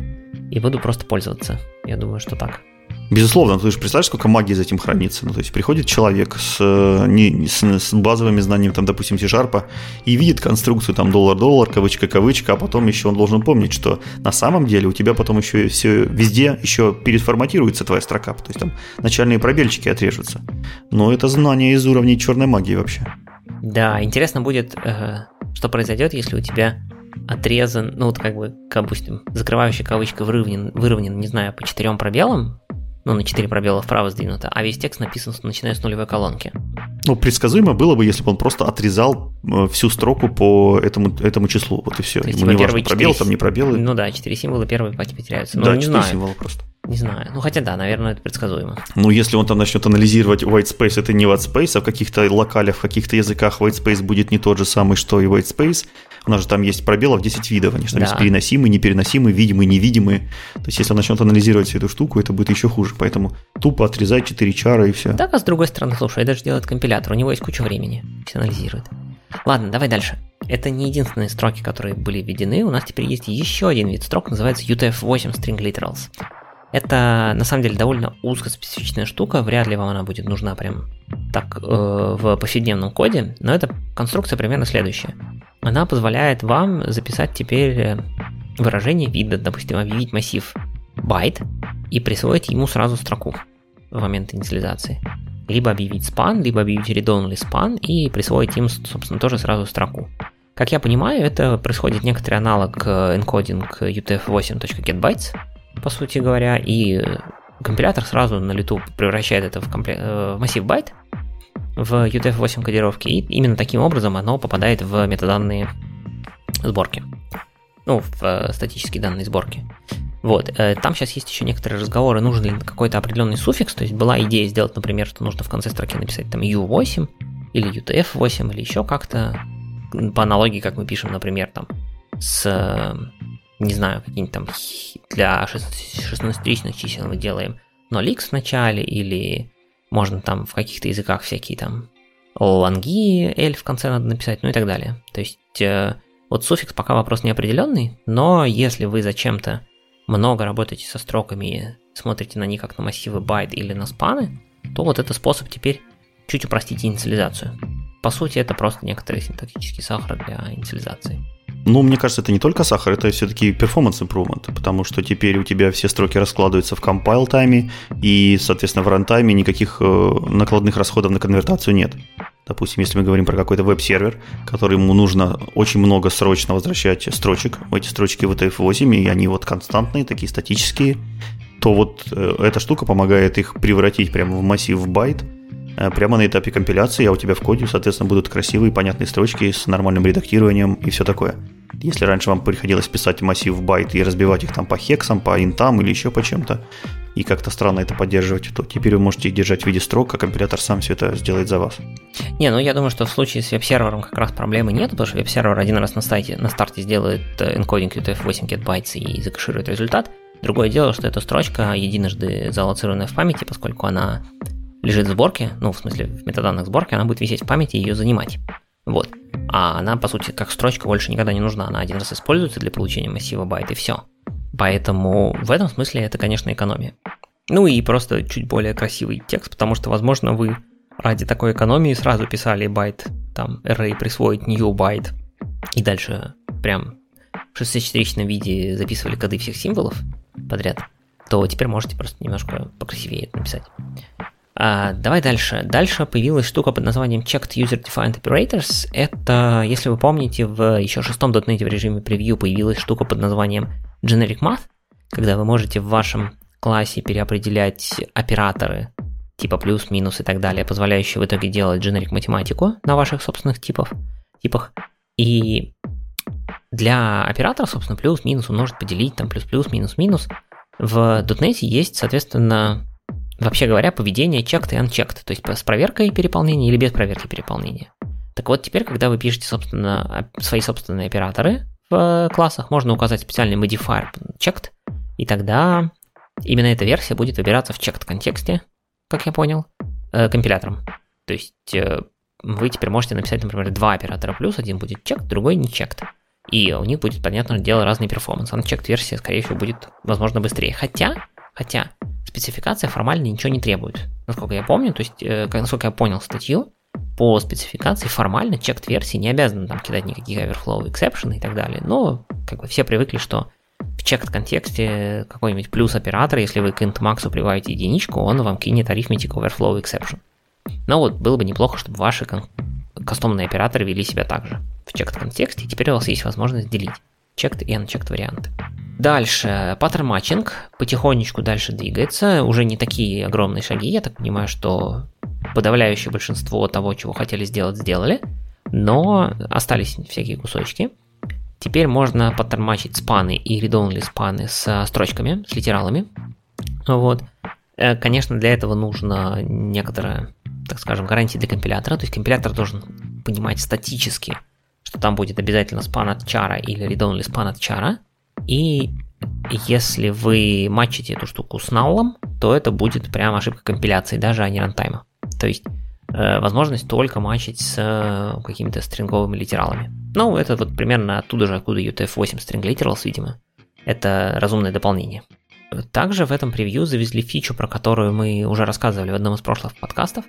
и буду просто пользоваться. Я думаю, что так. Безусловно, ты же представляешь, сколько магии за этим хранится. Ну, то есть приходит человек с, не, с, с базовыми знаниями, там, допустим, C-Sharp, и видит конструкцию там доллар-доллар, кавычка-кавычка, а потом еще он должен помнить, что на самом деле у тебя потом еще все везде еще переформатируется твоя строка, то есть там начальные пробельчики отрежутся. Но это знание из уровней черной магии вообще. Да, интересно будет, э, что произойдет, если у тебя отрезан, ну вот как бы, допустим, закрывающая кавычка выровнен, выровнен, не знаю, по четырем пробелам, ну, на 4 пробела вправо сдвинуто, а весь текст написан начиная с нулевой колонки. Ну, предсказуемо было бы, если бы он просто отрезал э, всю строку по этому, этому числу. Вот и все. То есть, Ему типа, не важно, пробел четыре- там, не пробелы. Ну да, 4 символа первые по типу теряются. Ну, да, не 4 знаю. символа просто. Не знаю. Ну хотя да, наверное, это предсказуемо. Ну, если он там начнет анализировать white space, это не white space, а в каких-то локалях, в каких-то языках white space будет не тот же самый, что и white space. У нас же там есть пробелов 10 видов, они же там Да. есть переносимые, непереносимые, видимые, невидимые. То есть, если он начнет анализировать всю эту штуку, это будет еще хуже. Поэтому тупо отрезать 4 чара и все. Так, а с другой стороны, слушай, это же делает компилятор, у него есть куча времени, все анализирует. Ладно, давай дальше. Это не единственные строки, которые были введены, у нас теперь есть еще один вид строк, называется UTF-8 String Literals. Это на самом деле довольно узкоспецифичная штука, вряд ли вам она будет нужна прям так э, в повседневном коде, но эта конструкция примерно следующая. Она позволяет вам записать теперь э, выражение вида, допустим, объявить массив байт и присвоить ему сразу строку в момент инициализации. Либо объявить span, либо объявить read-only span и присвоить им, собственно, тоже сразу строку. Как я понимаю, это происходит некоторый аналог э, encoding utf8.getBytes, по сути говоря, и компилятор сразу на лету превращает это в, компле- э, в массив байт в UTF-8 кодировке, и именно таким образом оно попадает в метаданные сборки. Ну, в э, статические данные сборки. Вот, э, там сейчас есть еще некоторые разговоры, нужен ли какой-то определенный суффикс, то есть была идея сделать, например, что нужно в конце строки написать там U8 или UTF-8 или еще как-то, по аналогии, как мы пишем, например, там с, не знаю, какие-нибудь там для 16-ричных чисел мы делаем 0x в начале или можно там в каких-то языках всякие там лонги L в конце надо написать, ну и так далее. То есть э, вот суффикс пока вопрос неопределенный, но если вы зачем-то много работаете со строками, смотрите на них как на массивы байт или на спаны, то вот это способ теперь чуть упростить инициализацию. По сути, это просто некоторый синтактический сахар для инициализации. Ну, мне кажется, это не только сахар, это все-таки performance improvement, потому что теперь у тебя все строки раскладываются в compile time е, и, соответственно, в рантайме никаких э, накладных расходов на конвертацию нет. Допустим, если мы говорим про какой-то веб-сервер, который ему нужно очень много срочно возвращать строчек, эти строчки в UTF-8, и они вот константные, такие статические, то вот э, эта штука помогает их превратить прямо в массив байт, прямо на этапе компиляции, а у тебя в коде, соответственно, будут красивые, понятные строчки с нормальным редактированием и все такое. Если раньше вам приходилось писать массив байт и разбивать их там по хексам, по интам или еще по чем-то, и как-то странно это поддерживать, то теперь вы можете их держать в виде строк, а компилятор сам все это сделает за вас. Не, ну я думаю, что в случае с веб-сервером как раз проблемы нет, потому что веб-сервер один раз на, сайте, на старте сделает э, Encoding UTF-8 GetBytes и закэширует результат. Другое дело, что эта строчка единожды залоцированная в памяти, поскольку она лежит в сборке, ну, в смысле, в метаданных сборке, она будет висеть в памяти и ее занимать. Вот. А она, по сути, как строчка больше никогда не нужна. Она один раз используется для получения массива байт, и все. Поэтому в этом смысле это, конечно, экономия. Ну и просто чуть более красивый текст, потому что, возможно, вы ради такой экономии сразу писали байт, там, array присвоить new byte, и дальше прям в 64-ричном виде записывали коды всех символов подряд, то теперь можете просто немножко покрасивее это написать. А, давай дальше. Дальше появилась штука под названием Checked User Defined Operators. Это, если вы помните, в еще шестом .NET в режиме превью появилась штука под названием Generic Math, когда вы можете в вашем классе переопределять операторы типа плюс, минус и так далее, позволяющие в итоге делать generic математику на ваших собственных типов, типах. И для операторов, собственно, плюс, минус, умножить, поделить, там плюс, плюс, минус, минус, в .NET есть, соответственно, вообще говоря, поведение checked и unchecked, то есть с проверкой переполнения или без проверки переполнения. Так вот, теперь, когда вы пишете, собственно, свои собственные операторы в классах, можно указать специальный modifier checked, и тогда именно эта версия будет выбираться в checked контексте, как я понял, э, компилятором. То есть э, вы теперь можете написать, например, два оператора плюс, один будет checked, другой не checked. И у них будет, понятное дело, разный перформанс. Unchecked версия, скорее всего, будет, возможно, быстрее. Хотя, хотя, спецификация формально ничего не требует. Насколько я помню, то есть, э, насколько я понял статью, по спецификации формально checked версии не обязаны там кидать никакие overflow exception и так далее. Но как бы все привыкли, что в checked контексте какой-нибудь плюс оператор, если вы к int прибавите единичку, он вам кинет arithmetic overflow exception. Но вот было бы неплохо, чтобы ваши кастомные операторы вели себя так же в checked контексте, и теперь у вас есть возможность делить checked и unchecked варианты. Дальше, паттерн матчинг потихонечку дальше двигается, уже не такие огромные шаги, я так понимаю, что подавляющее большинство того, чего хотели сделать, сделали, но остались всякие кусочки. Теперь можно подтормачить спаны и read-only спаны с строчками, с литералами. Вот. Э, конечно, для этого нужно некоторая, так скажем, гарантия для компилятора. То есть компилятор должен понимать статически, что там будет обязательно спан от чара или read-only спан от чара. И если вы матчите эту штуку с наллом, то это будет прям ошибка компиляции, даже а не рантайма. То есть э, возможность только матчить с э, какими-то стринговыми литералами. Ну, это вот примерно оттуда же, откуда UTF-8 string literals, видимо. Это разумное дополнение. Также в этом превью завезли фичу, про которую мы уже рассказывали в одном из прошлых подкастов.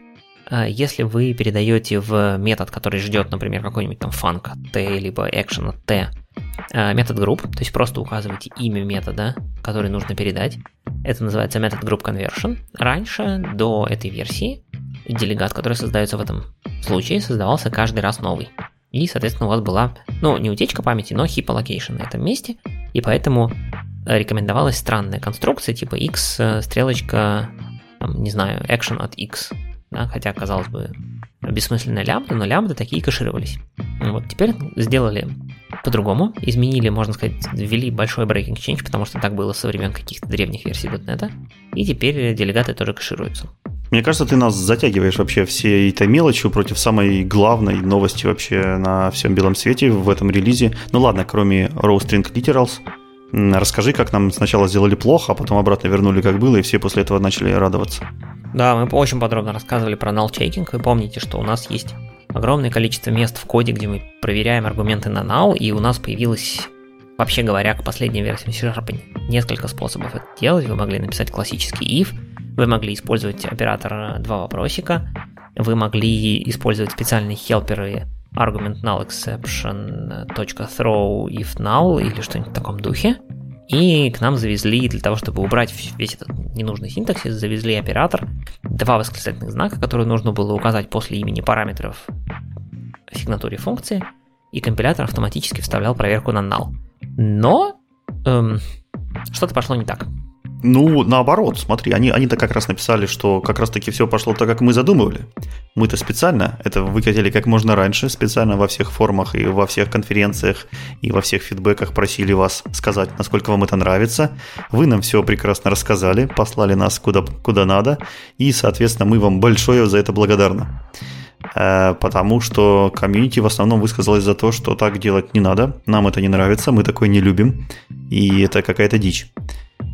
Э, если вы передаете в метод, который ждет, например, какой-нибудь там фанк от t, либо action от t, Э, метод групп, то есть просто указываете имя метода, который нужно передать. Это называется метод group conversion. Раньше, до этой версии, делегат, который создается в этом случае, создавался каждый раз новый. И, соответственно, у вас была, ну, не утечка памяти, но heap allocation на этом месте, и поэтому рекомендовалась странная конструкция типа x, э, стрелочка, там, не знаю, action от x, да, хотя, казалось бы, бессмысленная лямбда, но лямбды такие кэшировались. Вот, теперь сделали по-другому, изменили, можно сказать, ввели большой breaking change, потому что так было со времен каких-то древних версий .NET, и теперь делегаты тоже кэшируются. Мне кажется, ты нас затягиваешь вообще все этой мелочью против самой главной новости вообще на всем белом свете в этом релизе. Ну ладно, кроме Raw String Literals, Расскажи, как нам сначала сделали плохо, а потом обратно вернули как было, и все после этого начали радоваться. Да, мы очень подробно рассказывали про null checking. Вы помните, что у нас есть огромное количество мест в коде, где мы проверяем аргументы на null, и у нас появилось, вообще говоря, к последней версии C-Sharp несколько способов это делать. Вы могли написать классический if, вы могли использовать оператор два вопросика, вы могли использовать специальные хелперы argument null exception .throw if null или что-нибудь в таком духе. И к нам завезли, для того, чтобы убрать весь этот ненужный синтаксис, завезли оператор, два восклицательных знака, которые нужно было указать после имени параметров в сигнатуре функции, и компилятор автоматически вставлял проверку на null. Но эм, что-то пошло не так. Ну, наоборот, смотри, они, они-то как раз написали, что как раз-таки все пошло так, как мы задумывали. Мы-то специально это выкатили как можно раньше, специально во всех формах и во всех конференциях и во всех фидбэках просили вас сказать, насколько вам это нравится. Вы нам все прекрасно рассказали, послали нас куда, куда надо, и, соответственно, мы вам большое за это благодарны потому что комьюнити в основном высказалось за то, что так делать не надо, нам это не нравится, мы такое не любим, и это какая-то дичь.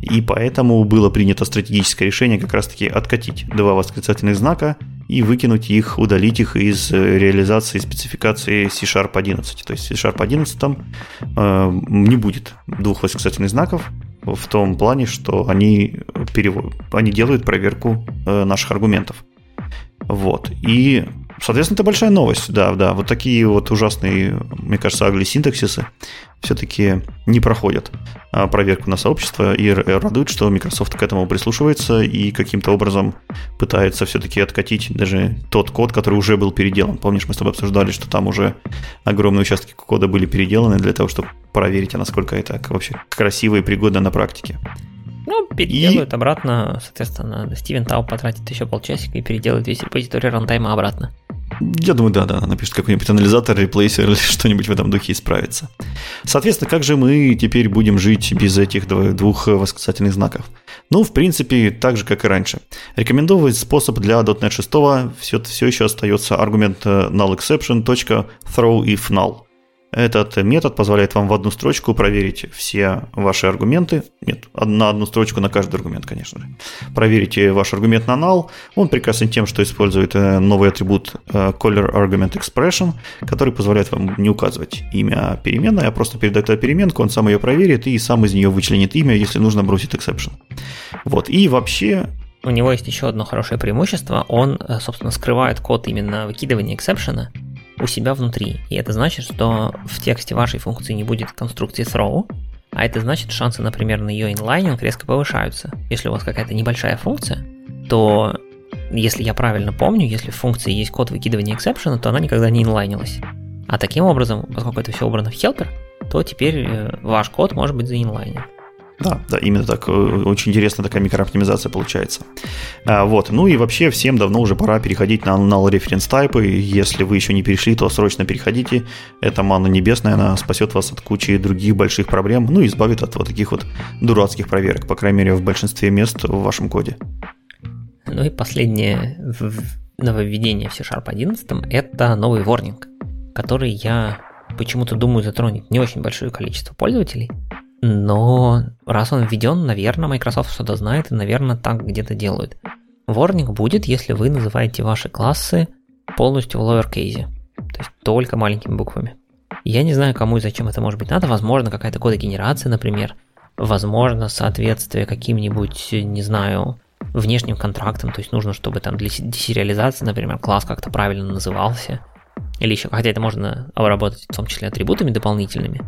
И поэтому было принято стратегическое решение как раз-таки откатить два восклицательных знака и выкинуть их, удалить их из э, реализации спецификации C-Sharp 11. То есть в C-Sharp 11 э, не будет двух восклицательных знаков в том плане, что они, перевод, они делают проверку э, наших аргументов. Вот. И Соответственно, это большая новость, да, да. Вот такие вот ужасные, мне кажется, агли синтаксисы все-таки не проходят а, проверку на сообщество и радует, что Microsoft к этому прислушивается и каким-то образом пытается все-таки откатить даже тот код, который уже был переделан. Помнишь, мы с тобой обсуждали, что там уже огромные участки кода были переделаны для того, чтобы проверить, а насколько это вообще красиво и пригодно на практике. Ну, переделают и... обратно, соответственно, Стивен Тау потратит еще полчасика и переделает весь репозиторий рантайма обратно. Я думаю, да, да, напишет какой-нибудь анализатор, реплейсер или что-нибудь в этом духе и справится. Соответственно, как же мы теперь будем жить без этих двух восклицательных знаков? Ну, в принципе, так же, как и раньше. Рекомендованный способ для .NET 6 все, все еще остается аргумент nullException.throw null. Этот метод позволяет вам в одну строчку проверить все ваши аргументы. Нет, на одну строчку на каждый аргумент, конечно же. Проверите ваш аргумент на null. Он прекрасен тем, что использует э, новый атрибут э, Color Argument Expression, который позволяет вам не указывать имя переменной, а просто передать эту переменку, он сам ее проверит и сам из нее вычленит имя, если нужно бросить exception. Вот. И вообще у него есть еще одно хорошее преимущество. Он, э, собственно, скрывает код именно выкидывания эксепшена, у себя внутри. И это значит, что в тексте вашей функции не будет конструкции throw, а это значит, шансы, например, на ее инлайнинг резко повышаются. Если у вас какая-то небольшая функция, то, если я правильно помню, если в функции есть код выкидывания эксепшена, то она никогда не инлайнилась. А таким образом, поскольку это все убрано в helper, то теперь э, ваш код может быть заинлайнен. Да, да, именно так. Э, очень интересная такая микрооптимизация получается. А, вот. Ну и вообще всем давно уже пора переходить на null reference type. Если вы еще не перешли, то срочно переходите. Это манна небесная, она спасет вас от кучи других больших проблем, ну и избавит от вот таких вот дурацких проверок, по крайней мере, в большинстве мест в вашем коде. Ну и последнее нововведение в C-Sharp 11 это новый ворнинг, который я почему-то думаю затронет не очень большое количество пользователей, но раз он введен, наверное, Microsoft что-то знает и, наверное, так где-то делают. Ворнинг будет, если вы называете ваши классы полностью в lowercase, то есть только маленькими буквами. Я не знаю, кому и зачем это может быть надо, возможно, какая-то кодогенерация, например, возможно, соответствие каким-нибудь, не знаю, внешним контрактам, то есть нужно, чтобы там для десериализации, например, класс как-то правильно назывался, или еще, хотя это можно обработать в том числе атрибутами дополнительными.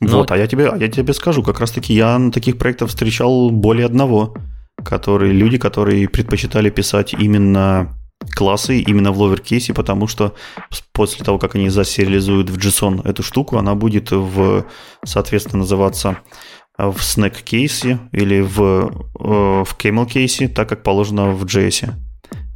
Но... Вот, а я, тебе, а я тебе скажу, как раз таки я на таких проектах встречал более одного, которые, люди, которые предпочитали писать именно классы именно в lowercase, потому что после того, как они засериализуют в JSON эту штуку, она будет в, соответственно, называться в snack кейсе или в, э, в camel кейсе, так как положено в JS.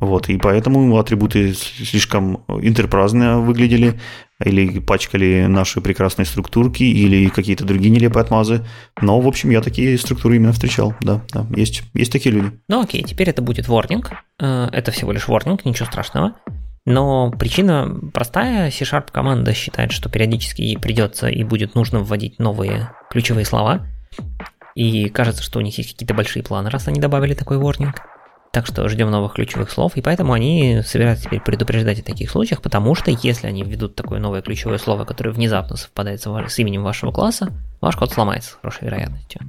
Вот, и поэтому атрибуты слишком интерпразно выглядели, или пачкали наши прекрасные структурки, или какие-то другие нелепые отмазы. Но, в общем, я такие структуры именно встречал, да, да, есть, есть такие люди. Ну окей, теперь это будет warning, э, это всего лишь warning, ничего страшного. Но причина простая, C-Sharp команда считает, что периодически ей придется и будет нужно вводить новые ключевые слова, и кажется, что у них есть какие-то большие планы, раз они добавили такой warning. Так что ждем новых ключевых слов, и поэтому они собираются теперь предупреждать о таких случаях, потому что если они введут такое новое ключевое слово, которое внезапно совпадает с именем вашего класса, ваш код сломается с хорошей вероятностью.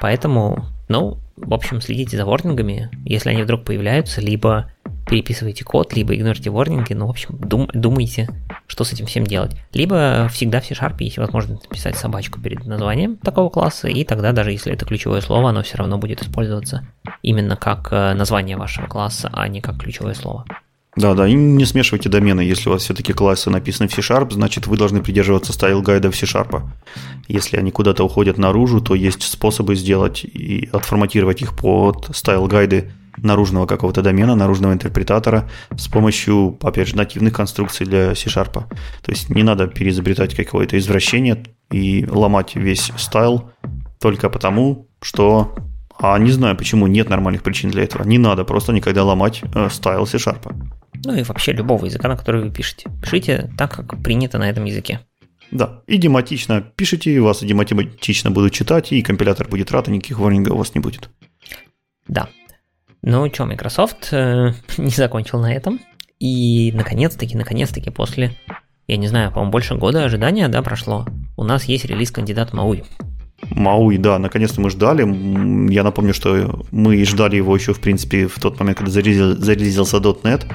Поэтому, ну, в общем, следите за ворнингами, если они вдруг появляются, либо переписывайте код, либо игнорируйте ворнинги, ну, в общем, дум, думайте, что с этим всем делать. Либо всегда в C-Sharp есть возможность написать собачку перед названием такого класса, и тогда даже если это ключевое слово, оно все равно будет использоваться именно как э, название вашего класса, а не как ключевое слово. Да, да, и не смешивайте домены. Если у вас все-таки классы написаны в C-Sharp, значит вы должны придерживаться style guide а в C-Sharp. Если они куда-то уходят наружу, то есть способы сделать и отформатировать их под style guide ы наружного какого-то домена, наружного интерпретатора с помощью, опять же, нативных конструкций для C-Sharp. То есть не надо переизобретать какое-то извращение и ломать весь style только потому, что а не знаю, почему нет нормальных причин для этого. Не надо просто никогда ломать э, стайл C-Sharp. Ну и вообще любого языка, на который вы пишете. Пишите так, как принято на этом языке. Да, идиоматично пишите, вас идиоматично будут читать, и компилятор будет рад, и никаких ворнингов у вас не будет. Да, ну что, Microsoft э, не закончил на этом. И наконец-таки, наконец-таки после, я не знаю, по-моему, больше года ожидания, да, прошло, у нас есть релиз кандидат Мауи. Мауи, да, наконец-то мы ждали. Я напомню, что мы ждали его еще, в принципе, в тот момент, когда зарелизился .NET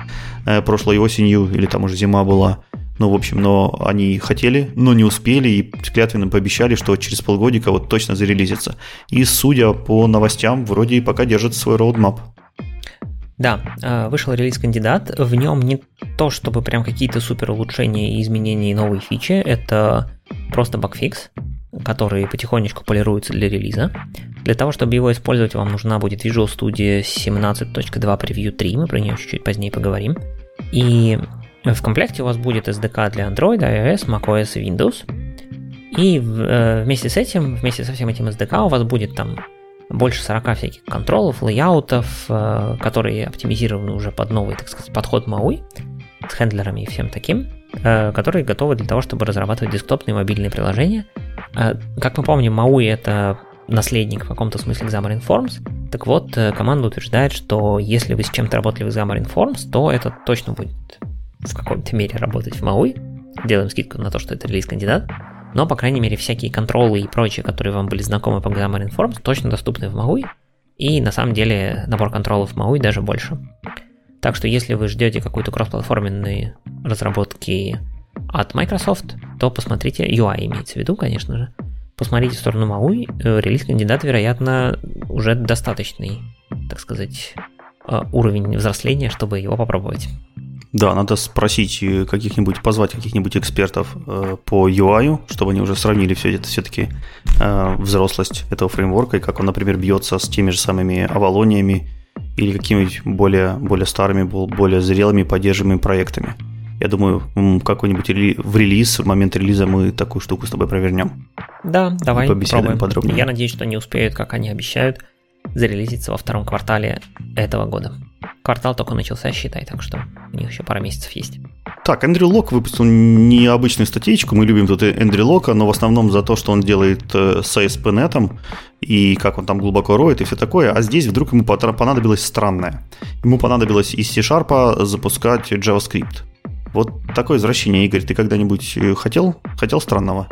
э, прошлой осенью, или там уже зима была. Ну, в общем, но они хотели, но не успели и клятвенно пообещали, что через полгодика вот точно зарелизится. И судя по новостям, вроде и пока держит свой роудмап. Да, э, вышел релиз кандидат. В нем не то, чтобы прям какие-то супер улучшения, изменения и новые фичи. Это просто багфикс, который потихонечку полируется для релиза. Для того, чтобы его использовать, вам нужна будет Visual Studio 17.2 Preview 3. Мы про нее чуть-чуть позднее поговорим. И в комплекте у вас будет SDK для Android, iOS, macOS и Windows. И э, вместе с этим, вместе со всем этим SDK у вас будет там больше 40 всяких контролов, лейаутов, э, которые оптимизированы уже под новый, так сказать, подход MAUI с хендлерами и всем таким, э, которые готовы для того, чтобы разрабатывать десктопные и мобильные приложения. Э, как мы помним, MAUI это наследник в каком-то смысле Xamarin Forms. Так вот, команда утверждает, что если вы с чем-то работали в Xamarin Forms, то это точно будет в какой-то мере работать в MAUI. Делаем скидку на то, что это релиз-кандидат но, по крайней мере, всякие контролы и прочие, которые вам были знакомы по Xamarin Forms, точно доступны в MAUI, и на самом деле набор контролов в MAUI даже больше. Так что если вы ждете какую-то кроссплатформенные разработки от Microsoft, то посмотрите, UI имеется в виду, конечно же, посмотрите в сторону MAUI, э, релиз кандидат, вероятно, уже достаточный, так сказать, э, уровень взросления, чтобы его попробовать. Да, надо спросить э, каких-нибудь, позвать каких-нибудь экспертов э, по UI, чтобы они уже сравнили все это все-таки э, взрослость этого фреймворка и как он, например, бьется с теми же самыми авалониями или какими-нибудь более, более старыми, более зрелыми поддерживаемыми проектами. Я думаю, какой-нибудь рели- в релиз, в момент релиза мы такую штуку с тобой провернем. Да, давай Побеседуем подробнее. Я надеюсь, что они успеют, как они обещают, зарелизиться во втором квартале этого года. Квартал только начался, считай, так что у них еще пара месяцев есть. Так, Эндрю Лок выпустил необычную статейку. Мы любим тут Эндрю Лока, но в основном за то, что он делает э, с ASP.NET и как он там глубоко роет и все такое. А здесь вдруг ему понадобилось странное. Ему понадобилось из C-Sharp запускать JavaScript. Вот такое извращение, Игорь, ты когда-нибудь э, хотел, хотел странного?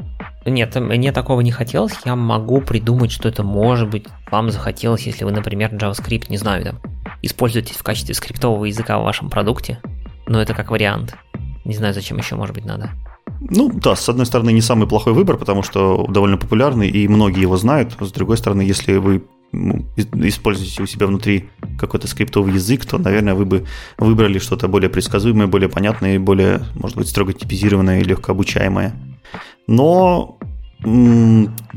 Нет, мне такого не хотелось. Я могу придумать, что это может быть вам захотелось, если вы, например, JavaScript, не знаю, там, используете в качестве скриптового языка в вашем продукте. Но это как вариант. Не знаю, зачем еще может быть надо. Ну да, с одной стороны, не самый плохой выбор, потому что довольно популярный, и многие его знают. С другой стороны, если вы используете у себя внутри какой-то скриптовый язык, то, наверное, вы бы выбрали что-то более предсказуемое, более понятное, более, может быть, строго типизированное и легко обучаемое. Но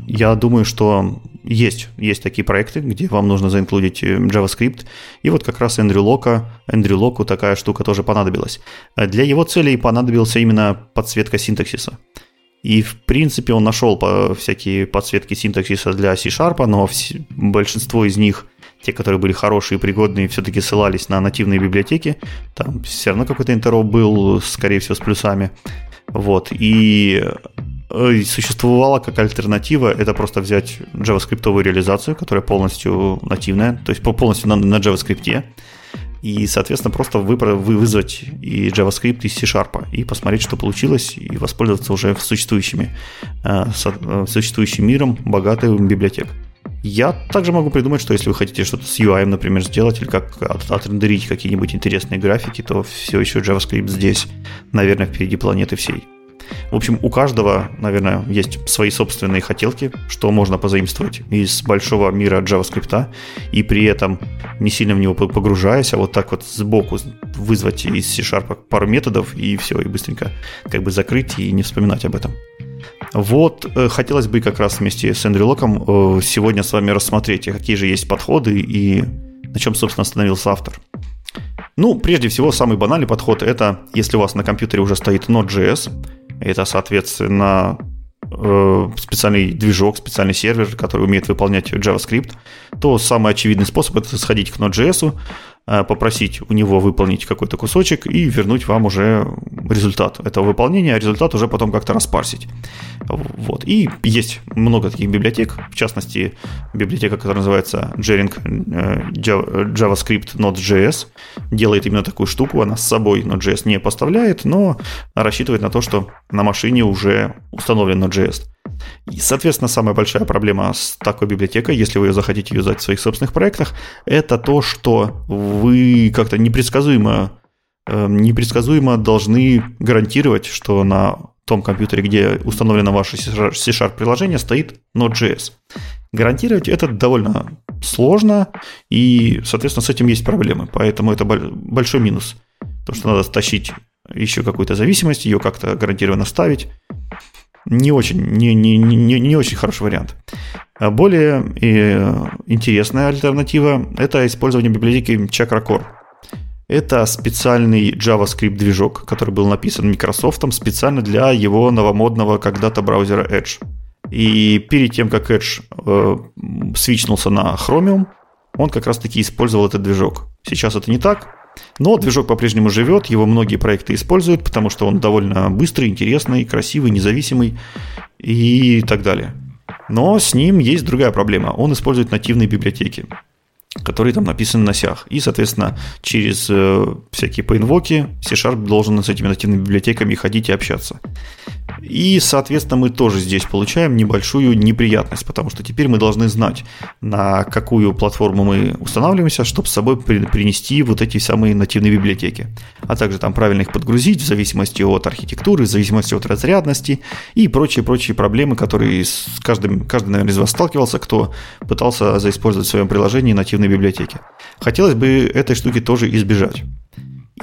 я думаю, что есть, есть такие проекты, где вам нужно заинклюдить э, JavaScript. И вот как раз Эндрю Лока, Эндрю Локу такая штука тоже понадобилась. Для его целей понадобился именно подсветка синтаксиса. И, в принципе, он нашел всякие подсветки синтаксиса для C-Sharp, но большинство из них, те, которые были хорошие и пригодные, все-таки ссылались на нативные библиотеки. Там все равно какой-то интероп был, скорее всего, с плюсами. Вот. И Э, существовала как альтернатива, это просто взять JavaScript реализацию, которая полностью нативная, то есть полностью на, на JavaScript, и, соответственно, просто выбор, вызвать и JavaScript из C-Sharp, и посмотреть, что получилось, и воспользоваться уже существующими, э, э, существующим миром богатым библиотек. Я также могу придумать, что если вы хотите что-то с UI, например, сделать, или как от, отрендерить какие-нибудь интересные графики, то все еще JavaScript здесь, наверное, впереди планеты всей. В общем, у каждого, наверное, есть свои собственные хотелки, что можно позаимствовать из большого мира JavaScript, и при этом не сильно в него погружаясь, а вот так вот сбоку вызвать из C-Sharp пару методов, и все, и быстренько как бы закрыть и не вспоминать об этом. Вот, э, хотелось бы как раз вместе с Эндрю Локом э, сегодня с вами рассмотреть, какие же есть подходы и на чем, собственно, остановился автор. Ну, прежде всего, самый банальный подход – это если у вас на компьютере уже стоит Node.js, это, соответственно, э, специальный движок, специальный сервер, который умеет выполнять JavaScript, то самый очевидный способ это сходить к Node.js, попросить у него выполнить какой-то кусочек и вернуть вам уже результат этого выполнения, а результат уже потом как-то распарсить. Вот. И есть много таких библиотек, в частности, библиотека, которая называется Jering э, JavaScript Node.js, делает именно такую штуку, она с собой Node.js не поставляет, но рассчитывает на то, что на машине уже установлен Node.js. И, соответственно, самая большая проблема с такой библиотекой, если вы ее захотите юзать в своих собственных проектах, это то, что вы как-то непредсказуемо, э, непредсказуемо должны гарантировать, что на том компьютере, где установлено ваше C-Sharp приложение, стоит Node.js. Гарантировать это довольно сложно, и, соответственно, с этим есть проблемы. Поэтому это большой минус. То, что надо стащить еще какую-то зависимость, ее как-то гарантированно ставить не очень, не, не, не, не очень хороший вариант. А более э, интересная альтернатива – это использование библиотеки Chakra Core. Это специальный JavaScript движок, который был написан Microsoft специально для его новомодного когда-то браузера Edge. И перед тем, как Edge э, свичнулся на Chromium, он как раз-таки использовал этот движок. Сейчас это не так, но движок по-прежнему живет, его многие проекты используют, потому что он довольно быстрый, интересный, красивый, независимый и так далее. Но с ним есть другая проблема. Он использует нативные библиотеки которые там написаны на сях. И, соответственно, через э, всякие поинвоки C-Sharp должен с этими нативными библиотеками ходить и общаться. И, соответственно, мы тоже здесь получаем небольшую неприятность, потому что теперь мы должны знать, на какую платформу мы устанавливаемся, чтобы с собой принести вот эти самые нативные библиотеки. А также там правильно их подгрузить в зависимости от архитектуры, в зависимости от разрядности и прочие-прочие проблемы, которые с каждым, каждый, наверное, из вас сталкивался, кто пытался заиспользовать в своем приложении нативные библиотеки. Хотелось бы этой штуки тоже избежать.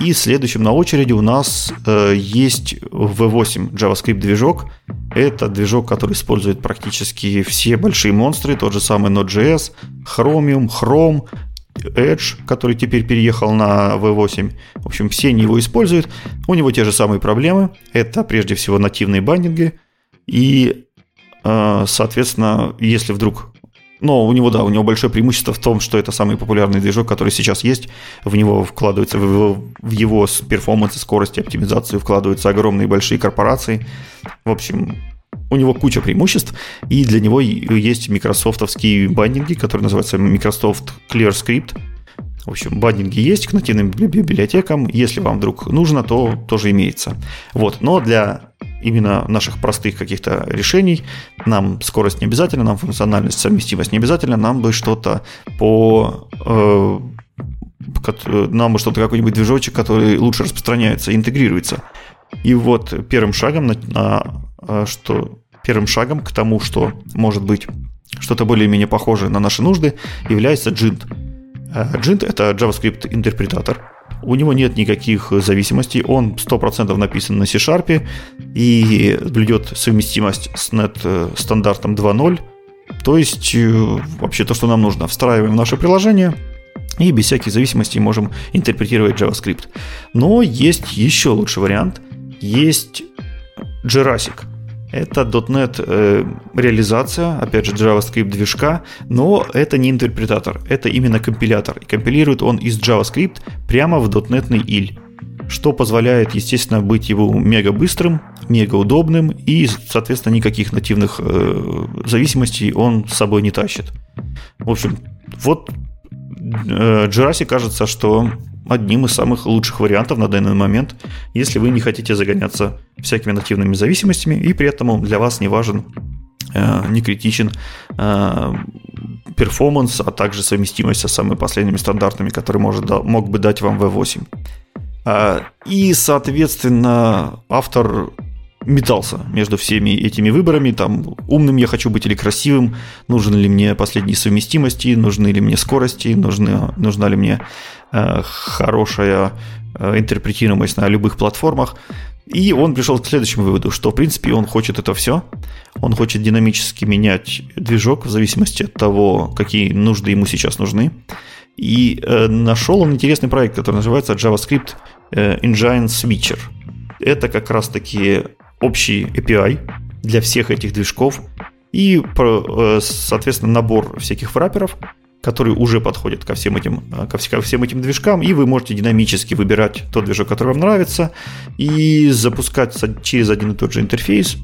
И следующим на очереди у нас э, есть V8 JavaScript движок. Это движок, который использует практически все большие монстры, тот же самый Node.js, Chromium, Chrome, Edge, который теперь переехал на V8. В общем, все они его используют. У него те же самые проблемы. Это прежде всего нативные бандинги. И, э, соответственно, если вдруг но у него, да, у него большое преимущество в том, что это самый популярный движок, который сейчас есть. В него вкладывается, в его, в его перформанс, скорость, оптимизацию вкладываются огромные большие корпорации. В общем, у него куча преимуществ, и для него есть микрософтовские бандинги, которые называются Microsoft Clear Script. В общем, бандинги есть к нативным библиотекам. Если вам вдруг нужно, то тоже имеется. Вот. Но для именно наших простых каких-то решений. Нам скорость не обязательно, нам функциональность, совместимость не обязательно, нам бы что-то по э, нам бы что-то какой-нибудь движочек, который лучше распространяется, интегрируется. И вот первым шагом на, на э, что первым шагом к тому, что может быть что-то более-менее похожее на наши нужды, является Jint. Э, это JavaScript интерпретатор, у него нет никаких зависимостей, он 100% написан на C-Sharp и блюдет совместимость с net э, стандартом 2.0. То есть э, вообще то, что нам нужно. Встраиваем в наше приложение и без всяких зависимостей можем интерпретировать JavaScript. Но есть еще лучший вариант. Есть Jurassic – это .NET э, реализация, опять же, JavaScript движка, но это не интерпретатор, это именно компилятор. И компилирует он из JavaScript прямо в .NET иль что позволяет, естественно, быть его мега быстрым, мега удобным и, соответственно, никаких нативных э, зависимостей он с собой не тащит. В общем, вот э, Jurassic кажется, что одним из самых лучших вариантов на данный момент, если вы не хотите загоняться всякими нативными зависимостями, и при этом для вас не важен, э, не критичен э, перформанс, а также совместимость со самыми последними стандартами, которые может, мог бы дать вам V8. Э, и, соответственно, автор метался между всеми этими выборами, там, умным я хочу быть или красивым, нужны ли мне последние совместимости, нужны ли мне скорости, нужны, нужна ли мне э, хорошая э, интерпретируемость на любых платформах. И он пришел к следующему выводу, что, в принципе, он хочет это все. Он хочет динамически менять движок в зависимости от того, какие нужды ему сейчас нужны. И э, нашел он интересный проект, который называется JavaScript э, Engine Switcher. Это как раз-таки общий API для всех этих движков и, э, соответственно, набор всяких враперов, которые уже подходят ко всем этим, э, ко всем этим движкам, и вы можете динамически выбирать тот движок, который вам нравится, и запускать через один и тот же интерфейс,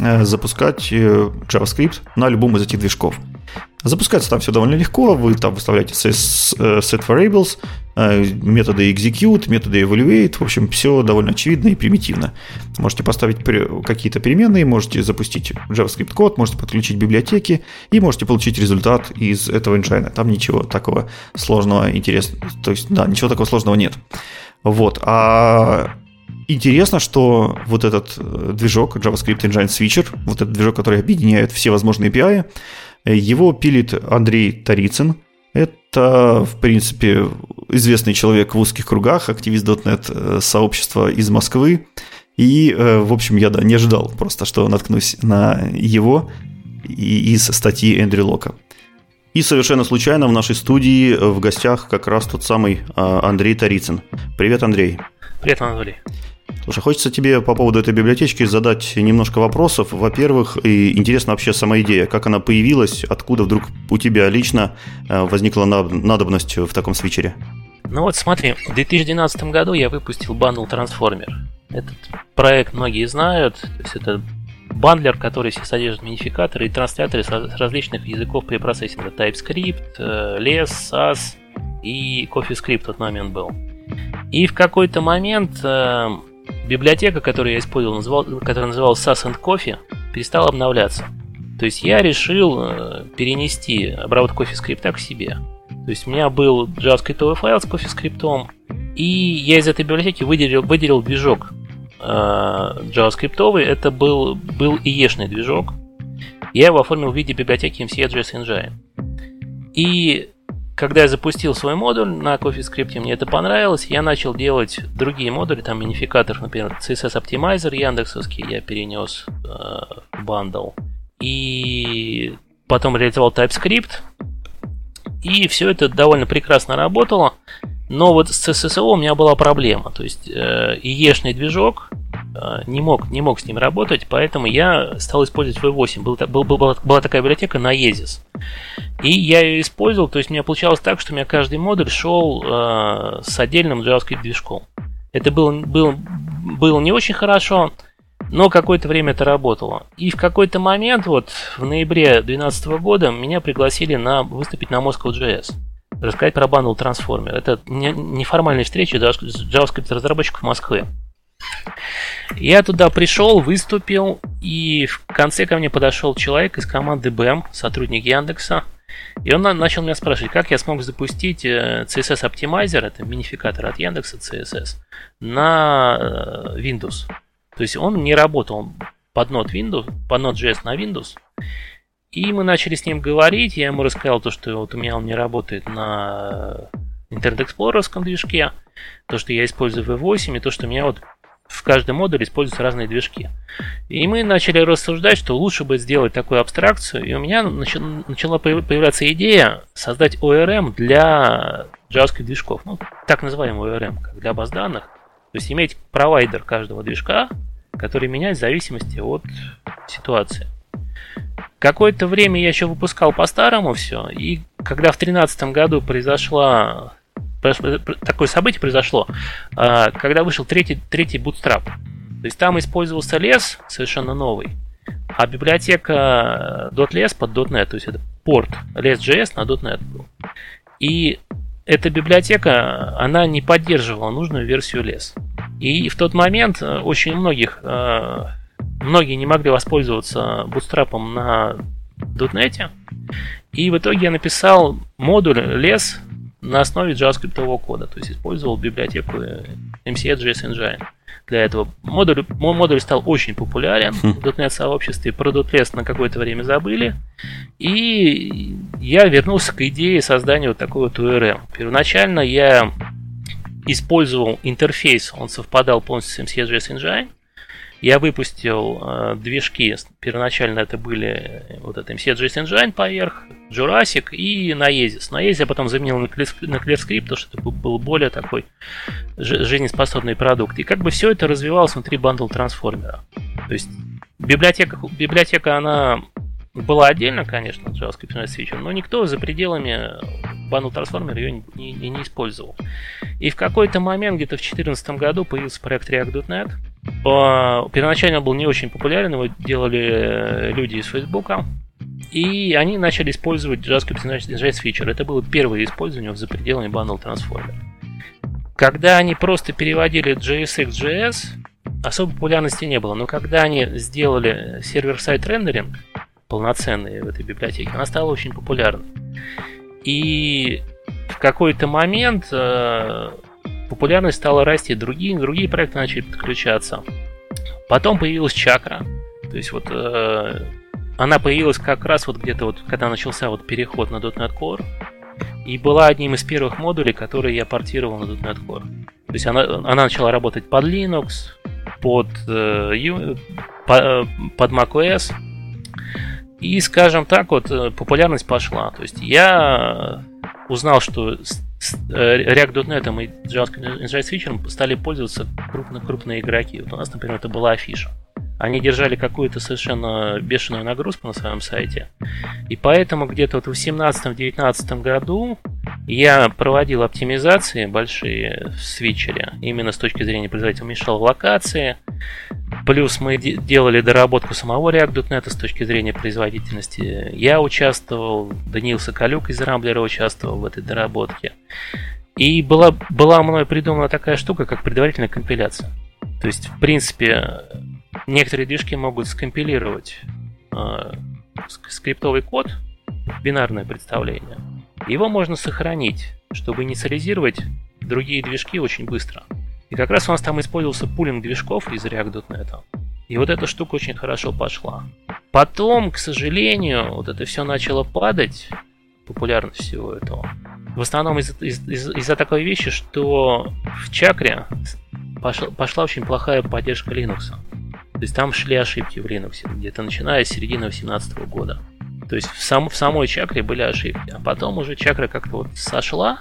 э, запускать JavaScript на любом из этих движков. Запускается там все довольно легко, вы там выставляете set variables, Э, методы execute, методы evaluate, в общем, все довольно очевидно и примитивно. Можете поставить какие-то переменные, можете запустить JavaScript код, можете подключить библиотеки и можете получить результат из этого engine. Там ничего такого сложного, интересного, то есть, да, ничего такого сложного нет. Вот, а Интересно, что вот этот э, движок JavaScript Engine Switcher, вот этот движок, который объединяет все возможные API, э, его пилит Андрей Тарицын, это, в принципе, известный человек в узких кругах, активист.нет э, сообщества из Москвы. И, э, в общем, я да, не ожидал просто, что наткнусь на его из статьи Эндрю Лока. И совершенно случайно в нашей студии в гостях как раз тот самый а, Андрей Тарицын. Привет, Андрей. Привет, Анатолий. Слушай, хочется тебе по поводу этой библиотечки задать немножко вопросов. Во-первых, и интересна вообще сама идея, как она появилась, откуда вдруг у тебя лично э, возникла надобность в таком свитчере? Ну вот смотри, в 2012 году я выпустил Bundle Transformer. Этот проект многие знают, то есть это бандлер, который содержит минификаторы и трансляторы с различных языков препроцессинга. TypeScript, LESS, SAS и CoffeeScript в тот момент был. И в какой-то момент э, библиотека, которую я использовал, называл, которая называлась SAS and Coffee, перестала обновляться. То есть я решил э, перенести обработку CoffeeScript к себе. То есть у меня был JavaScript файл с CoffeeScript, и я из этой библиотеки выделил, выделил движок э, JavaScript. Это был, был IE-шный движок. Я его оформил в виде библиотеки MCAJS Engine. И когда я запустил свой модуль на CoffeeScript, мне это понравилось, я начал делать другие модули, там минификатор, например, CSS Optimizer яндексовский я перенес э, в бандл. И потом реализовал TypeScript. И все это довольно прекрасно работало. Но вот с CSSO у меня была проблема. То есть э, ИЕшный движок э, не, мог, не мог с ним работать, поэтому я стал использовать V8. Был, был, был, была такая библиотека на EZIS. И я ее использовал, то есть у меня получалось так, что у меня каждый модуль шел э, с отдельным JavaScript движком. Это было, было, было не очень хорошо, но какое-то время это работало. И в какой-то момент, вот в ноябре 2012 года, меня пригласили на выступить на Moscow.js рассказать про Bundle Transformer. Это неформальная встреча JavaScript разработчиков Москвы. Я туда пришел, выступил, и в конце ко мне подошел человек из команды BM, сотрудник Яндекса, и он начал меня спрашивать, как я смог запустить э, CSS Optimizer, это минификатор от Яндекса CSS, на э, Windows. То есть он не работал под Node Windows, под Node.js на Windows. И мы начали с ним говорить, я ему рассказал то, что вот у меня он не работает на Internet Explorer движке, то, что я использую V8, и то, что у меня вот в каждом модуле используются разные движки. И мы начали рассуждать, что лучше бы сделать такую абстракцию, и у меня начала появляться идея создать ORM для JavaScript движков, ну, так называемый ORM, как для баз данных. То есть иметь провайдер каждого движка, который менять в зависимости от ситуации. Какое-то время я еще выпускал по-старому все, и когда в 2013 году произошла такое событие произошло, а, когда вышел третий, третий Bootstrap. То есть там использовался лес совершенно новый, а библиотека .les под .NET, то есть это порт les.js на .NET был. И эта библиотека, она не поддерживала нужную версию лес. И в тот момент очень многих, а, многие не могли воспользоваться бутстрапом на .NET. И в итоге я написал модуль лес на основе JavaScript кода, то есть использовал библиотеку MCA.js Engine. Для этого модуль, мой модуль стал очень популярен хм. в .NET сообществе, про .less на какое-то время забыли, и я вернулся к идее создания вот такой вот URM. Первоначально я использовал интерфейс, он совпадал полностью с MCA.js Engine, я выпустил э, движки. Первоначально это были э, вот это MCJS Engine поверх, Jurassic и Naezis. Naezis я потом заменил на ClearScript, потому что это был более такой жизнеспособный продукт. И как бы все это развивалось внутри бандл трансформера. То есть библиотека, библиотека она была отдельно, конечно, JavaScript Switch, но никто за пределами Bundle Transformer ее не, не, не использовал. И в какой-то момент, где-то в 2014 году, появился проект React.NET. Первоначально он был не очень популярен, его делали э, люди из Facebook. И они начали использовать JavaScript Ingest Feature. Это было первое использование за пределами Bundle Transformer. Когда они просто переводили JSX.js, особой популярности не было. Но когда они сделали сервер-сайт рендеринг, полноценной в этой библиотеке, она стала очень популярной. И в какой-то момент э, популярность стала расти, другие, другие проекты начали подключаться. Потом появилась чакра. То есть вот э, она появилась как раз вот где-то вот, когда начался вот переход на .NET Core. И была одним из первых модулей, которые я портировал на .NET Core. То есть она, она начала работать под Linux, под, э, под, э, под macOS. И, скажем так, вот э, популярность пошла. То есть я узнал, что React.NET и JavaScript Insight Feature стали пользоваться крупно, крупные игроки. Вот у нас, например, это была афиша. Они держали какую-то совершенно бешеную нагрузку на своем сайте. И поэтому где-то вот в 2018-2019 году я проводил оптимизации большие в свитчере, именно с точки зрения производителя уменьшал локации. Плюс мы делали доработку самого React.NET с точки зрения производительности. Я участвовал, Даниил Соколюк из Рамблера участвовал в этой доработке. И была, была мной придумана такая штука, как предварительная компиляция. То есть, в принципе, некоторые движки могут скомпилировать э, скриптовый код в бинарное представление. Его можно сохранить, чтобы инициализировать другие движки очень быстро. И как раз у нас там использовался пулинг движков из React.NET. И вот эта штука очень хорошо пошла. Потом, к сожалению, вот это все начало падать, популярность всего этого. в основном из- из- из- из-за такой вещи, что в чакре пошла, пошла очень плохая поддержка Linux. То есть там шли ошибки в Linux, где-то начиная с середины 2018 года. То есть в, сам, в самой чакре были ошибки. А потом уже чакра как-то вот сошла,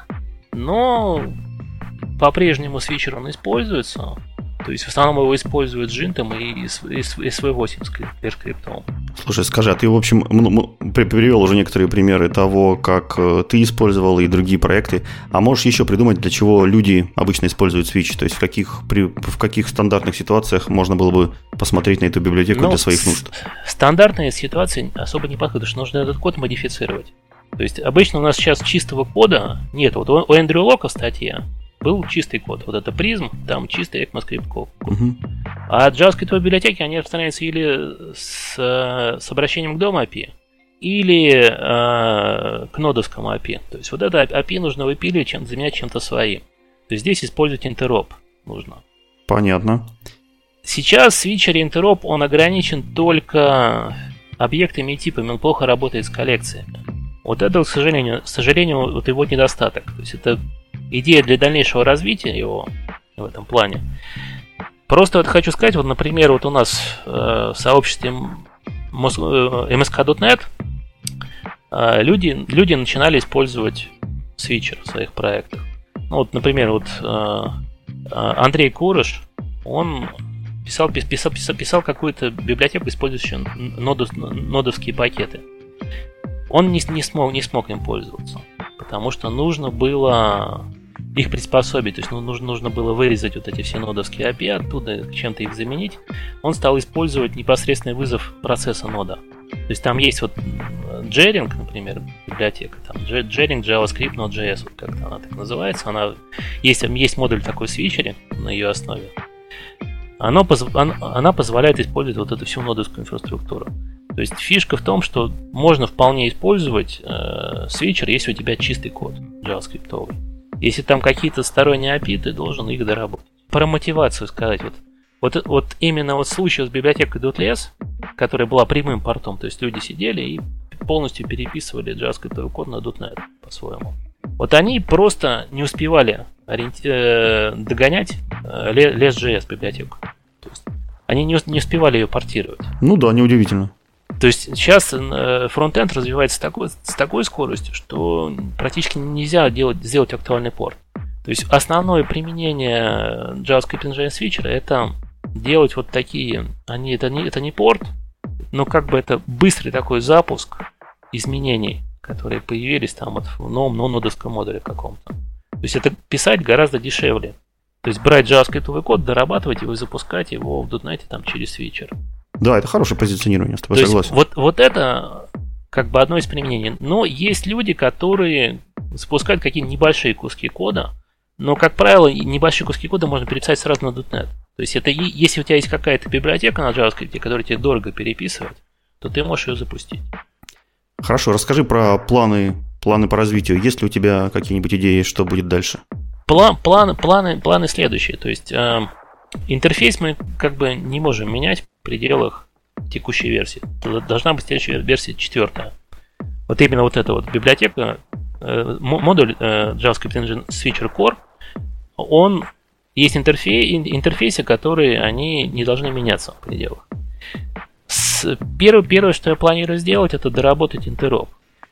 но по-прежнему свитчер он используется. То есть в основном его используют джинтом и SV8 с клер-скриптом. Слушай, скажи, а ты, в общем, привел уже некоторые примеры того, как э, ты использовал и другие проекты. А можешь еще придумать, для чего люди обычно используют Switch? То есть в каких, при, в каких стандартных ситуациях можно было бы посмотреть на эту библиотеку ну, для своих нужд? Стандартные ситуации особо не подходят, что нужно этот код модифицировать. То есть обычно у нас сейчас чистого кода нет. Вот у Эндрю Лока статья был чистый код. Вот это призм, там чистый ECMAScript код. Угу. А JavaScript библиотеки, они распространяются или с, с обращением к DOM API, или э, к нодовскому API. То есть вот это API нужно выпиливать, чем, заменять чем-то своим. То есть здесь использовать интероп нужно. Понятно. Сейчас свитчер интероп, он ограничен только объектами и типами, он плохо работает с коллекциями. Вот это, к сожалению, к сожалению, вот его недостаток. То есть это идея для дальнейшего развития его в этом плане. Просто вот хочу сказать, вот, например, вот у нас э, в сообществе msk.net э, люди, люди начинали использовать свитчер в своих проектах. Ну, вот, например, вот э, Андрей Курыш, он писал, писал, писал, писал какую-то библиотеку, использующую нодов, нодовские пакеты. Он не, не, смог, не смог им пользоваться, потому что нужно было их приспособить, то есть ну, нужно, нужно было вырезать вот эти все нодовские API, оттуда чем-то их заменить. Он стал использовать непосредственный вызов процесса нода. То есть там есть вот Jering, например, библиотека, там Jering JavaScript Node.js, вот как-то она так называется. Она, есть, есть модуль такой свитчере на ее основе. Она, она позволяет использовать вот эту всю нодовскую инфраструктуру. То есть фишка в том, что можно вполне использовать э, свитчер, если у тебя чистый код JavaScript. Если там какие-то сторонние API, ты должен их доработать. Про мотивацию сказать. Вот, вот, вот именно вот случай с библиотекой .ls, которая была прямым портом, то есть люди сидели и полностью переписывали JavaScript код на .NET по-своему. Вот они просто не успевали ориенти- э, догонять э, LES.js библиотеку. То есть они не, не успевали ее портировать. Ну да, неудивительно. То есть сейчас э, фронтенд развивается с такой, с такой скоростью, что практически нельзя делать, сделать актуальный порт. То есть основное применение JavaScript Engine Switcher это делать вот такие, они, это, не, это не порт, но как бы это быстрый такой запуск изменений, которые появились там вот в новом нонодовском модуле каком-то. То есть это писать гораздо дешевле. То есть брать JavaScript код, дорабатывать его и запускать его в .NET там через свитчер. Да, это хорошее позиционирование, с тобой То согласен. вот, вот это как бы одно из применений. Но есть люди, которые запускают какие-то небольшие куски кода, но, как правило, небольшие куски кода можно переписать сразу на .NET. То есть, это если у тебя есть какая-то библиотека на JavaScript, которая тебе дорого переписывать, то ты можешь ее запустить. Хорошо, расскажи про планы, планы по развитию. Есть ли у тебя какие-нибудь идеи, что будет дальше? План, планы, планы, планы следующие. То есть, э, интерфейс мы как бы не можем менять в пределах текущей версии. Должна быть следующая версия четвертая. Вот именно вот эта вот библиотека, э, модуль э, JavaScript Engine Switcher Core, он есть интерфейс, интерфейсы, которые они не должны меняться в пределах. Первое, первое, что я планирую сделать, это доработать интероп.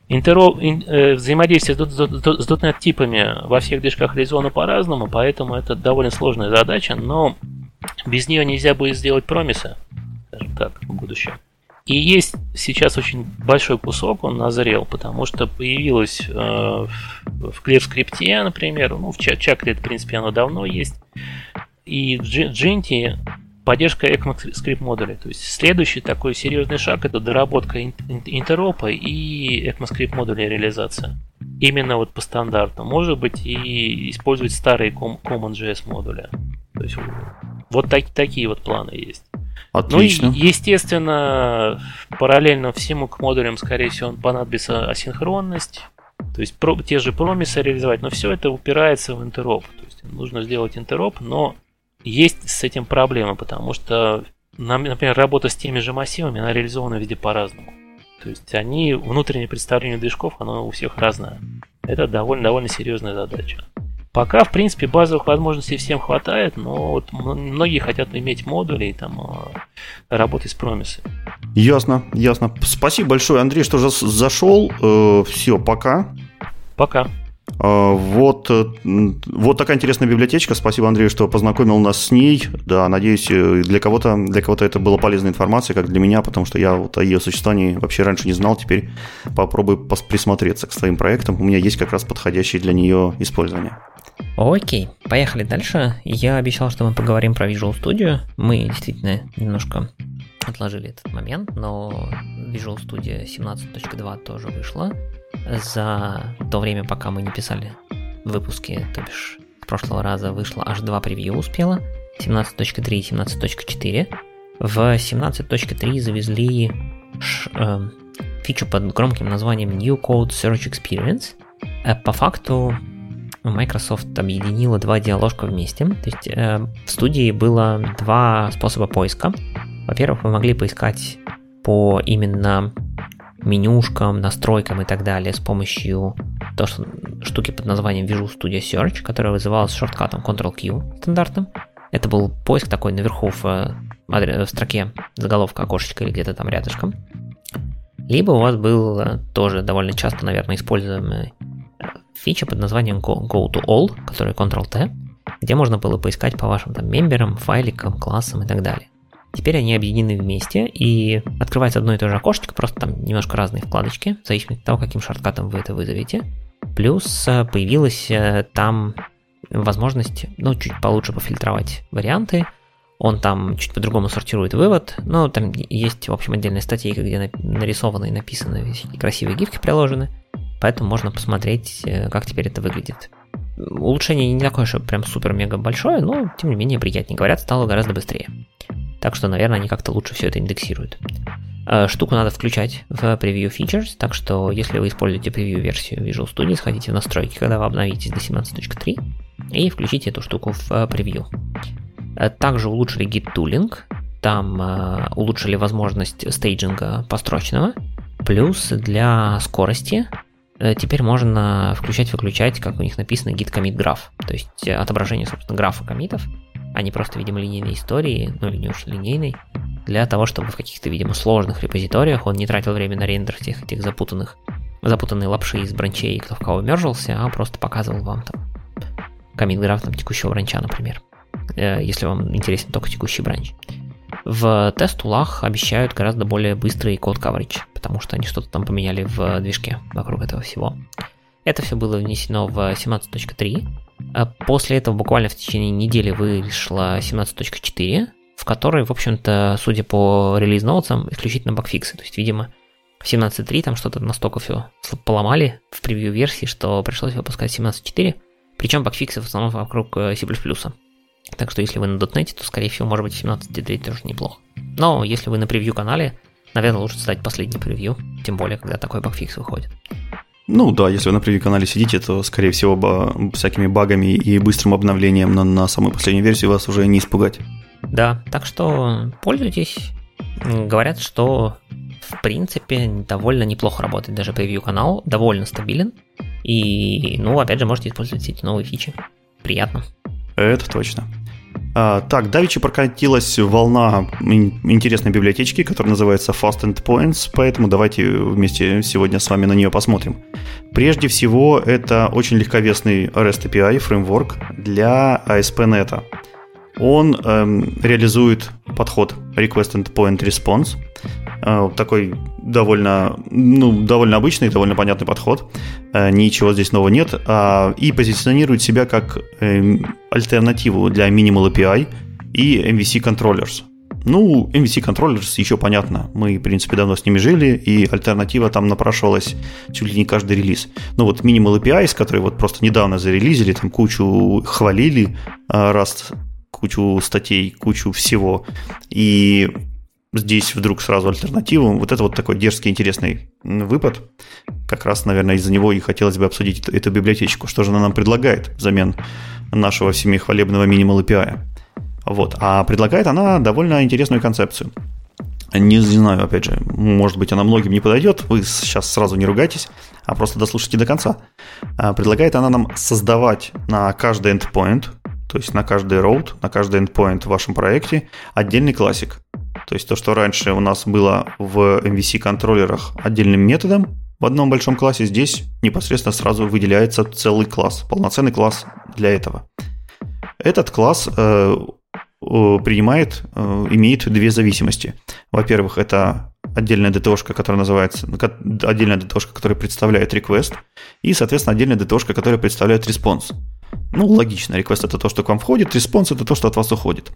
Интероп, ин, э, взаимодействие с, с, с .NET типами во всех движках Резона по-разному, поэтому это довольно сложная задача, но без нее нельзя будет сделать промисы, скажем так, в будущем. И есть сейчас очень большой кусок, он назрел, потому что появилось э, в ClearScript, например, ну, в Чакре, в принципе, оно давно есть, и в Jinty поддержка ECMAScript модулей. То есть следующий такой серьезный шаг это доработка интеропа и ECMAScript модулей реализация. Именно вот по стандарту. Может быть и использовать старые CommonJS модули. То есть вот так, такие вот планы есть. Отлично. Ну и, естественно, параллельно всему к модулям, скорее всего, понадобится асинхронность. То есть про, те же промисы реализовать, но все это упирается в интероп. То есть нужно сделать интероп, но есть с этим проблема, потому что, например, работа с теми же массивами, она реализована везде по-разному. То есть они, внутреннее представление движков, оно у всех разное. Это довольно, довольно серьезная задача. Пока, в принципе, базовых возможностей всем хватает, но вот многие хотят иметь модули и там э, работать с промисами. Ясно, ясно. Спасибо большое, Андрей, что зашел. Э, все, пока. Пока. А, вот, э, вот такая интересная библиотечка. Спасибо, Андрей, что познакомил нас с ней. Да, надеюсь, э, для кого-то для кого-то это была полезная информация, как для меня, потому что я вот о ее существовании вообще раньше не знал. Теперь попробую присмотреться к своим проектам. У меня есть как раз подходящие для нее использование. Окей, поехали дальше. Я обещал, что мы поговорим про Visual Studio. Мы действительно немножко отложили этот момент, но Visual Studio 17.2 тоже вышла за то время, пока мы не писали выпуски, то бишь с прошлого раза вышло аж два превью успела, 17.3 и 17.4. В 17.3 завезли ш, э, фичу под громким названием New Code Search Experience. Э, по факту Microsoft объединила два диаложка вместе. То есть э, в студии было два способа поиска. Во-первых, вы могли поискать по именно менюшкам, настройкам и так далее с помощью то, что, штуки под названием Visual Studio Search, которая вызывалась шорткатом Ctrl-Q стандартным. Это был поиск такой наверху в, э, в строке заголовка окошечка или где-то там рядышком. Либо у вас был э, тоже довольно часто, наверное, используемый э, фича под названием Go, Go to All, который Ctrl-T, где можно было поискать по вашим там мемберам, файликам, классам и так далее. Теперь они объединены вместе, и открывается одно и то же окошечко, просто там немножко разные вкладочки, в зависимости от того, каким шорткатом вы это вызовете. Плюс э, появилась э, там возможность, ну, чуть получше пофильтровать варианты. Он там чуть по-другому сортирует вывод. Но там есть, в общем, отдельная статейка, где нарисованы и написаны красивые гифки приложены. Поэтому можно посмотреть, э, как теперь это выглядит. Улучшение не такое, что прям супер-мега большое, но тем не менее приятнее. Говорят, стало гораздо быстрее. Так что, наверное, они как-то лучше все это индексируют. Э, штуку надо включать в Preview Features, так что если вы используете превью-версию Visual Studio, сходите в настройки, когда вы обновитесь до 17.3, и включите эту штуку в превью. Э, также улучшили Git Tooling, там э, улучшили возможность стейджинга построчного, плюс для скорости теперь можно включать-выключать, как у них написано, git commit graph, то есть отображение, собственно, графа комитов. А не просто, видимо, линейной истории, ну или не очень линейной, для того, чтобы в каких-то, видимо, сложных репозиториях он не тратил время на рендер всех этих запутанных, запутанной лапши из бранчей, кто в кого мержился, а просто показывал вам там комит граф там текущего бранча, например, э, если вам интересен только текущий бранч. В тест-тулах обещают гораздо более быстрый код coverage, потому что они что-то там поменяли в движке вокруг этого всего. Это все было внесено в 17.3, а после этого буквально в течение недели вышла 17.4, в которой, в общем-то, судя по релиз-ноутсам, исключительно багфиксы. То есть, видимо, в 17.3 там что-то настолько все поломали в превью-версии, что пришлось выпускать 17.4. Причем багфиксы в основном вокруг э, C++. Так что если вы на .NET, то, скорее всего, может быть, 17.3 тоже неплохо. Но если вы на превью-канале, наверное, лучше стать последний превью, тем более, когда такой багфикс выходит. Ну да, если вы на превью-канале сидите, то, скорее всего, всякими багами и быстрым обновлением на, на самой последней версии вас уже не испугать. Да, так что пользуйтесь. Говорят, что в принципе довольно неплохо работает даже превью-канал, довольно стабилен. И, ну, опять же, можете использовать эти новые фичи. Приятно. Это точно. А, так, давеча прокатилась волна интересной библиотечки, которая называется Fast Endpoints, поэтому давайте вместе сегодня с вами на нее посмотрим. Прежде всего, это очень легковесный REST API фреймворк для ASP.NET. Он эм, реализует подход Request Endpoint Response, такой довольно, ну, довольно обычный, довольно понятный подход. Э, ничего здесь нового нет. Э, и позиционирует себя как э, альтернативу для Minimal API и MVC Controllers. Ну, MVC Controllers еще понятно. Мы, в принципе, давно с ними жили, и альтернатива там напрашивалась чуть ли не каждый релиз. Ну вот Minimal API, с которой вот просто недавно зарелизили, там кучу хвалили, раз кучу статей, кучу всего. И здесь вдруг сразу альтернативу. Вот это вот такой дерзкий, интересный выпад. Как раз, наверное, из-за него и хотелось бы обсудить эту, библиотечку. Что же она нам предлагает взамен нашего всеми хвалебного Minimal API? Вот. А предлагает она довольно интересную концепцию. не знаю, опять же, может быть, она многим не подойдет, вы сейчас сразу не ругайтесь, а просто дослушайте до конца. А, предлагает она нам создавать на каждый endpoint, то есть на каждый road, на каждый endpoint в вашем проекте отдельный классик. То есть то, что раньше у нас было в MVC-контроллерах отдельным методом в одном большом классе, здесь непосредственно сразу выделяется целый класс, полноценный класс для этого. Этот класс э, принимает, э, имеет две зависимости. Во-первых, это отдельная DTO, которая называется, отдельная DTO, которая представляет request, и, соответственно, отдельная DTO, которая представляет response. Ну, логично, request это то, что к вам входит, response это то, что от вас уходит.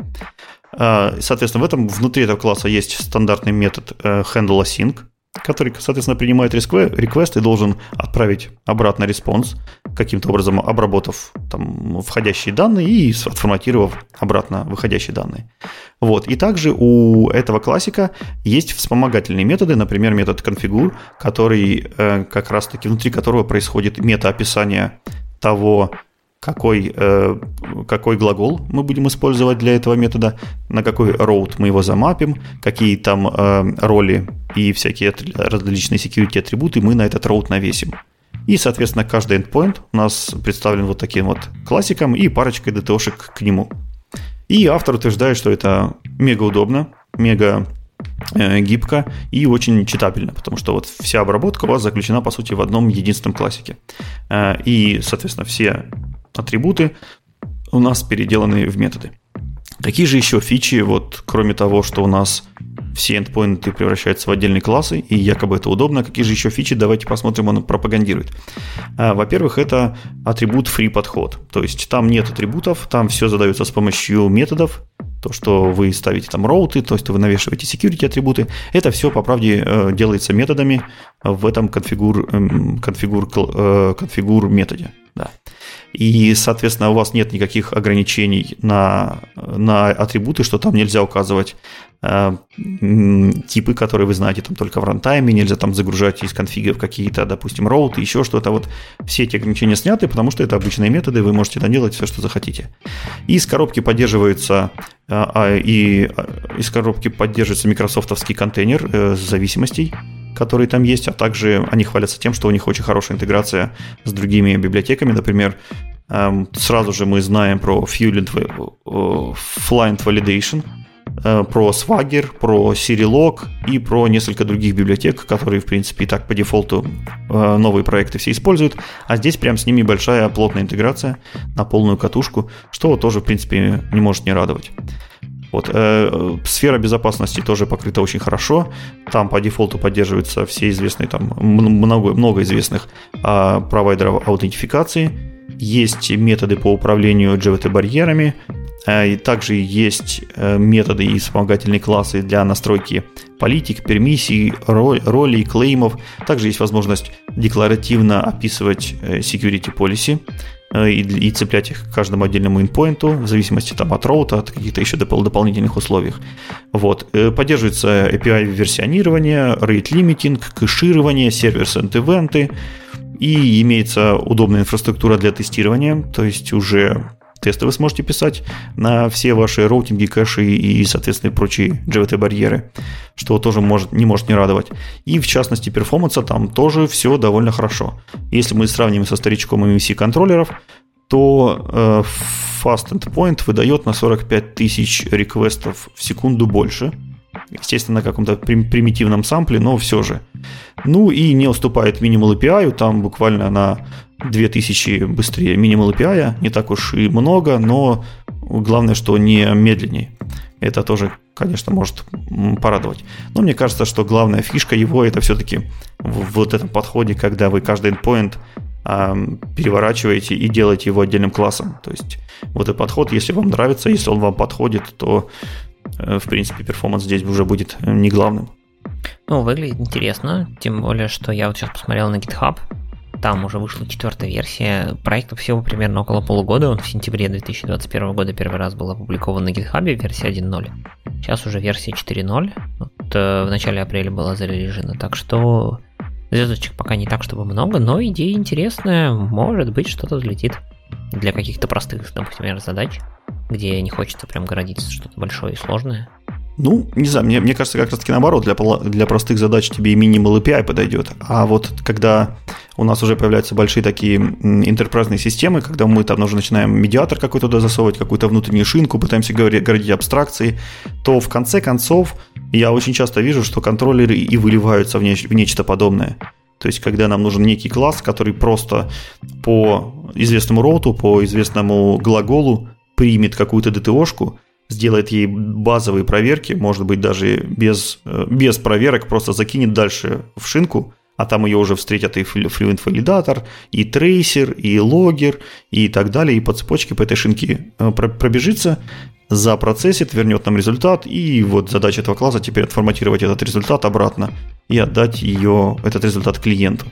А, соответственно, в этом, внутри этого класса есть стандартный метод э, handle async, который, соответственно, принимает request и должен отправить обратно response, каким-то образом обработав там входящие данные и отформатировав обратно выходящие данные. Вот. И также у этого классика есть вспомогательные методы, например, метод configure, который э, как раз-таки внутри которого происходит метаописание того, какой, э, какой глагол мы будем использовать для этого метода, на какой route мы его замапим, какие там э, роли и всякие различные security атрибуты мы на этот route навесим. И, соответственно, каждый endpoint у нас представлен вот таким вот классиком и парочкой DTO-шек к нему. И автор утверждает, что это мега удобно, мега э, гибко и очень читабельно, потому что вот вся обработка у вас заключена, по сути, в одном единственном классике. Э, и, соответственно, все атрибуты у нас переделаны в методы. Какие же еще фичи, вот кроме того, что у нас все эндпоинты превращаются в отдельные классы, и якобы это удобно. Какие же еще фичи? Давайте посмотрим, он пропагандирует. А, во-первых, это атрибут free подход. То есть там нет атрибутов, там все задается с помощью методов. То, что вы ставите там роуты, то есть вы навешиваете security атрибуты, это все, по правде, э, делается методами в этом конфигур, эм, конфигур, э, конфигур методе. Да и, соответственно, у вас нет никаких ограничений на, на атрибуты, что там нельзя указывать э, типы, которые вы знаете там только в рантайме, нельзя там загружать из конфигов какие-то, допустим, роуты, еще что-то. Вот все эти ограничения сняты, потому что это обычные методы, вы можете наделать все, что захотите. И из коробки поддерживается а, а, и а, из коробки поддерживается микрософтовский контейнер э, зависимостей, которые там есть, а также они хвалятся тем, что у них очень хорошая интеграция с другими библиотеками. Например, эм, сразу же мы знаем про Fluent Validation, э, про Swagger, про Serilog и про несколько других библиотек, которые, в принципе, и так по дефолту э, новые проекты все используют. А здесь прям с ними большая плотная интеграция на полную катушку, что тоже, в принципе, не может не радовать. Вот, э, сфера безопасности тоже покрыта очень хорошо. Там по дефолту поддерживаются все известные, там много, много известных э, провайдеров аутентификации. Есть методы по управлению GVT-барьерами. Э, и также есть э, методы и вспомогательные классы для настройки политик, пермиссий, роль, ролей, клеймов. Также есть возможность декларативно описывать э, security policy и, и цеплять их к каждому отдельному endpoint у, в зависимости там, от роута, от каких-то еще допол- дополнительных условий. Вот. Э, поддерживается API версионирование, rate limiting, кэширование, server-sent event ы, и имеется удобная инфраструктура для тестирования, то есть уже тесты вы сможете писать на все ваши роутинги, кэши и, соответственно, прочие JWT bearer ы, что тоже может, не может не радовать. И, в частности, перформанса там тоже все довольно хорошо. Если мы сравним со старичком MVC-контроллеров, то э, Fast Endpoint выдает на 45 тысяч реквестов в секунду больше. Естественно, на каком-то примитивном сампле, но все же. Ну и не уступает Minimal API, там буквально на 2000 быстрее Minimal API, не так уж и много, но главное, что не медленнее. Это тоже, конечно, может порадовать. Но мне кажется, что главная фишка его это все-таки в вот этом подходе, когда вы каждый endpoint переворачиваете и делаете его отдельным классом. То есть вот этот подход, если вам нравится, если он вам подходит, то э, в принципе перформанс здесь уже будет не главным. Ну, выглядит интересно, тем более, что я вот сейчас посмотрел на GitHub, там уже вышла четвертая версия. Проекту всего примерно около полугода. Он в сентябре 2021 года первый раз был опубликован на GitHub, версия 1.0. Сейчас уже версия 4.0. Вот, э, в начале апреля была зарелижена. Так что звездочек пока не так, чтобы много, но идея интересная. Может быть, что-то взлетит. Для каких-то простых, например, задач, где не хочется прям городиться что-то большое и сложное. Ну, не знаю, мне, мне кажется, как раз таки наоборот, для, для простых задач тебе и Minimal API подойдет. А вот когда у нас уже появляются большие такие интерпрайзные системы, когда мы там уже начинаем медиатор какой-то туда засовывать, какую-то внутреннюю шинку, пытаемся городить абстракции, то в конце концов я очень часто вижу, что контроллеры и выливаются в, неч- в нечто подобное. То есть, когда нам нужен некий класс, который просто по известному роуту, по известному глаголу примет какую-то DTO-шку, сделает ей базовые проверки, может быть, даже без, э, без проверок, просто закинет дальше в шинку, а там ее уже встретят и Fluent валидатор, и трейсер, и логер, и так далее, и по цепочке по этой шинке э, пробежится, запроцессит, вернет нам результат, и вот задача этого класса теперь отформатировать этот результат обратно и отдать ее, этот результат клиенту.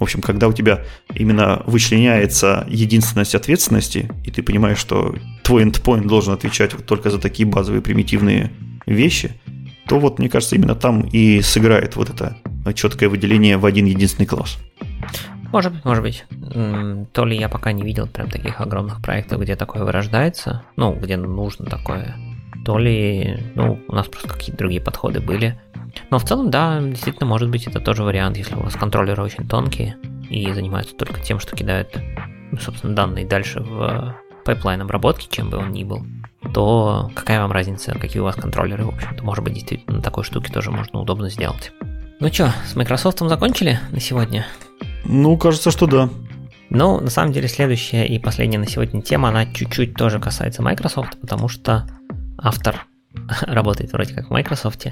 В общем, когда у тебя именно вычленяется единственность ответственности, и ты понимаешь, что твой endpoint должен отвечать вот только за такие базовые примитивные вещи, то вот, мне кажется, именно там и сыграет вот это четкое выделение в один единственный класс. Может быть, может быть. То ли я пока не видел прям таких огромных проектов, где такое вырождается, ну, где нужно такое, то ли, ну, у нас просто какие-то другие подходы были. Но в целом, да, действительно, может быть, это тоже вариант, если у вас контроллеры очень тонкие и занимаются только тем, что кидают, ну, собственно, данные дальше в пайплайн обработки, чем бы он ни был, то какая вам разница, какие у вас контроллеры, в общем-то, может быть, действительно, такой штуки тоже можно удобно сделать. Ну что, с Microsoft закончили на сегодня? Ну, кажется, что да. Ну, на самом деле, следующая и последняя на сегодня тема, она чуть-чуть тоже касается Microsoft, потому что автор работает вроде как в Microsoft,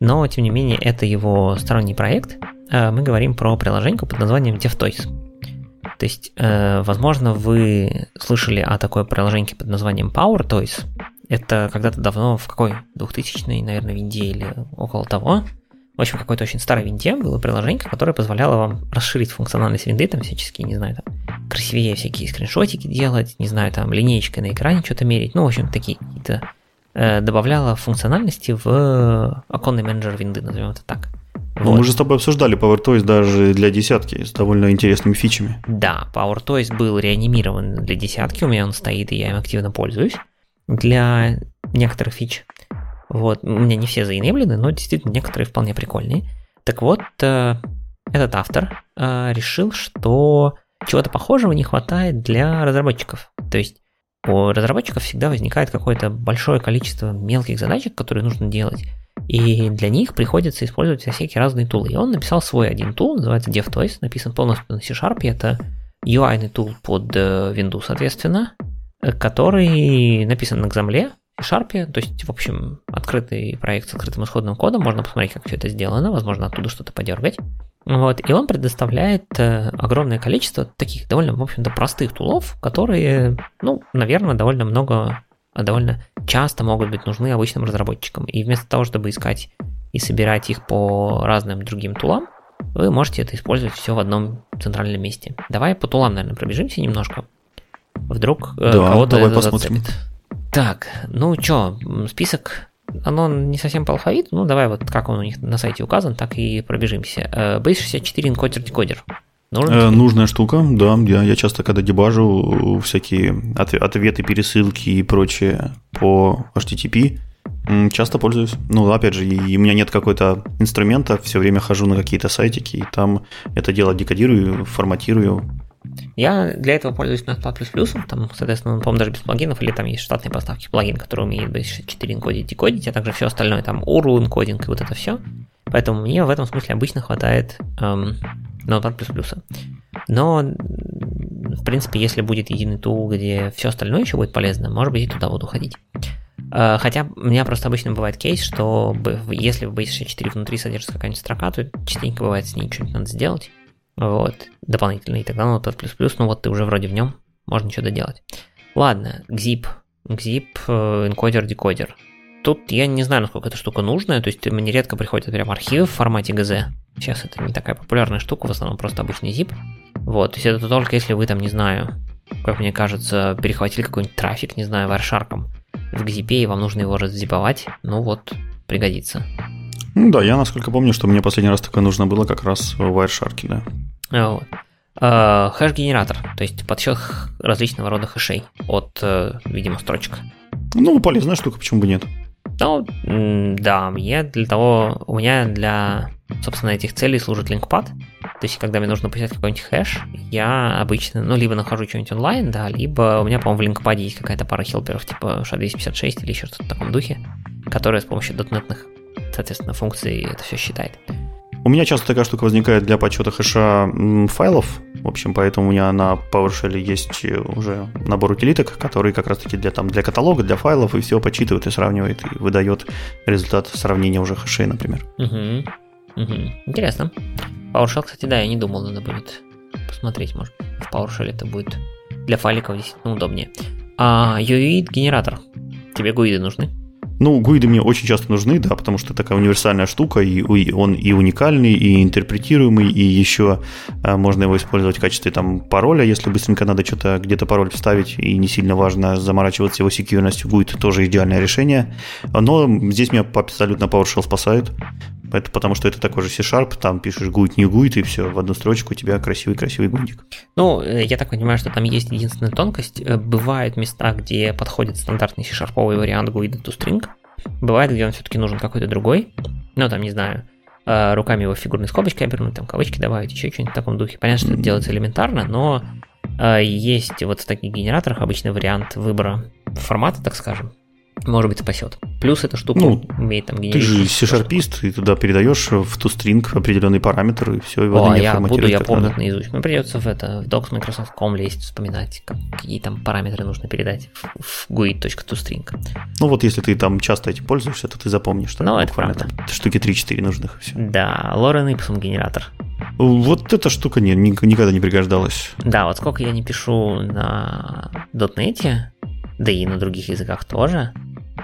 но, тем не менее, это его сторонний проект. Э, мы говорим про приложение под названием DevToys. То есть, э, возможно, вы слышали о такой приложении под названием PowerToys. Это когда-то давно, в какой 2000 наверное, винде или около того. В общем, какой-то очень старой винде было приложение, которое позволяло вам расширить функциональность винды, там всяческие, не знаю, там, красивее всякие скриншотики делать, не знаю, там, линеечкой на экране что-то мерить, ну, в общем, такие какие-то добавляла функциональности в оконный менеджер винды, назовем это так. Ну, вот. Мы же с тобой обсуждали PowerToys даже для десятки с довольно интересными фичами. Да, PowerToys был реанимирован для десятки, у меня он стоит, и я им активно пользуюсь. Для некоторых фич. Вот, у меня не все заинеблены, но действительно некоторые вполне прикольные. Так вот, э, этот автор э, решил, что чего-то похожего не хватает для разработчиков. То есть у разработчиков всегда возникает какое-то большое количество мелких задачек, которые нужно делать. И для них приходится использовать всякие разные тулы. И он написал свой один тул, называется DevToys, написан полностью на C-Sharp. Это UI тул под э, Windows, соответственно, э, который написан на Xaml, C-Sharp, то есть, в общем, открытый проект с открытым исходным кодом, можно посмотреть, как все это сделано, возможно, оттуда что-то подергать. Вот, и он предоставляет э, огромное количество таких довольно, в общем-то, простых тулов, которые, ну, наверное, довольно много, довольно часто могут быть нужны обычным разработчикам. И вместо того, чтобы искать и собирать их по разным другим тулам, вы можете это использовать все в одном центральном месте. Давай по тулам, наверное, пробежимся немножко. Вдруг э, да, кого-то давай это посмотрим. зацепит. Так, ну что, список оно не совсем по алфавиту, ну давай вот как он у них на сайте указан, так и пробежимся. Э, Base 64 энкодер декодер. Э, нужная штука, да. Я, я часто, когда дебажу всякие ответы, пересылки и прочее по HTTP, часто пользуюсь. Ну, опять же, и у меня нет какой-то инструмента, все время хожу на какие-то сайтики, и там это дело декодирую, форматирую, я для этого пользуюсь Notepad++, там, соответственно, по-моему, даже без плагинов, или там есть штатные поставки плагин, который умеет B64 энкодить, декодить, а также все остальное, там, URL энкодинг и вот это все. Поэтому мне в этом смысле обычно хватает эм, Notepad++. Но, в принципе, если будет единый тул, где все остальное еще будет полезно, может быть, и туда буду ходить. Э, хотя у меня просто обычно бывает кейс, что если в Base64 внутри содержится какая-нибудь строка, то частенько бывает с ней что-нибудь надо сделать вот, дополнительный, и тогда Notepad++, ну вот ты уже вроде в нем, можно что-то делать. Ладно, Gzip, Gzip, э, энкодер, декодер. Тут я не знаю, насколько эта штука нужная, то есть мне редко приходят прям архивы в формате GZ. Сейчас это не такая популярная штука, в основном просто обычный zip. Вот, то есть это только если вы там, не знаю, как мне кажется, перехватили какой-нибудь трафик, не знаю, варшарком в GZIP, и вам нужно его раззиповать, ну вот, пригодится. Ну да, я насколько помню, что мне последний раз такое нужно было как раз в Wireshark, да. Вот. Uh, хэш-генератор, то есть подсчет различного рода хэшей от, uh, видимо, строчек. Ну, полезная штука, почему бы нет. Ну, да, мне для того, у меня для, собственно, этих целей служит линкпад. То есть, когда мне нужно писать какой-нибудь хэш, я обычно, ну, либо нахожу что-нибудь онлайн, да, либо у меня, по-моему, в линкпаде есть какая-то пара хелперов, типа SHA-256 или еще что-то в таком духе, которая с помощью дотнетных, соответственно, функций это все считает. У меня часто такая штука возникает для подсчета хэша файлов, в общем, поэтому у меня на PowerShell есть уже набор утилиток, которые как раз-таки для, там, для каталога, для файлов, и все подсчитывает и сравнивает, и выдает результат сравнения уже хэшей, например. Угу. Угу. Интересно. PowerShell, кстати, да, я не думал, надо будет посмотреть, может, в PowerShell это будет для файликов действительно удобнее. А UID генератор. Тебе гуиды нужны? Ну, гуиды мне очень часто нужны, да, потому что такая универсальная штука, и он и уникальный, и интерпретируемый, и еще э, можно его использовать в качестве там пароля, если быстренько надо что-то где-то пароль вставить, и не сильно важно заморачиваться его секьюрностью, гуид тоже идеальное решение. Но здесь меня абсолютно PowerShell спасает, это потому что это такой же C-Sharp, там пишешь гуит, не гуит, и все, в одну строчку у тебя красивый-красивый гудик. Ну, э, я так понимаю, что там есть единственная тонкость. Э, бывают места, где подходит стандартный C-Sharp вариант гуида to string, бывает, где он все-таки нужен какой-то другой, ну, там, не знаю, э, руками его фигурной скобочкой обернуть, там, кавычки добавить, еще что-нибудь в таком духе. Понятно, что это делается элементарно, но есть вот в таких генераторах обычный вариант выбора формата, так скажем, может быть, спасет. Плюс эта штука ну, умеет там генерировать. Ты же C-шарпист, ты туда передаешь в ту стринг определенный параметр, и все, его О, я буду, я помню надо. наизусть. Мне придется в это, в docs Microsoft.com лезть, вспоминать, как, какие там параметры нужно передать в, в GUID.toString. Ну вот если ты там часто этим пользуешься, то ты запомнишь, что ну, это правда. Там, штуки 3-4 нужных. Все. Да, Лорен Ипсум генератор. Вот эта штука не, никогда не пригождалась. Да, вот сколько я не пишу на .NET, да и на других языках тоже,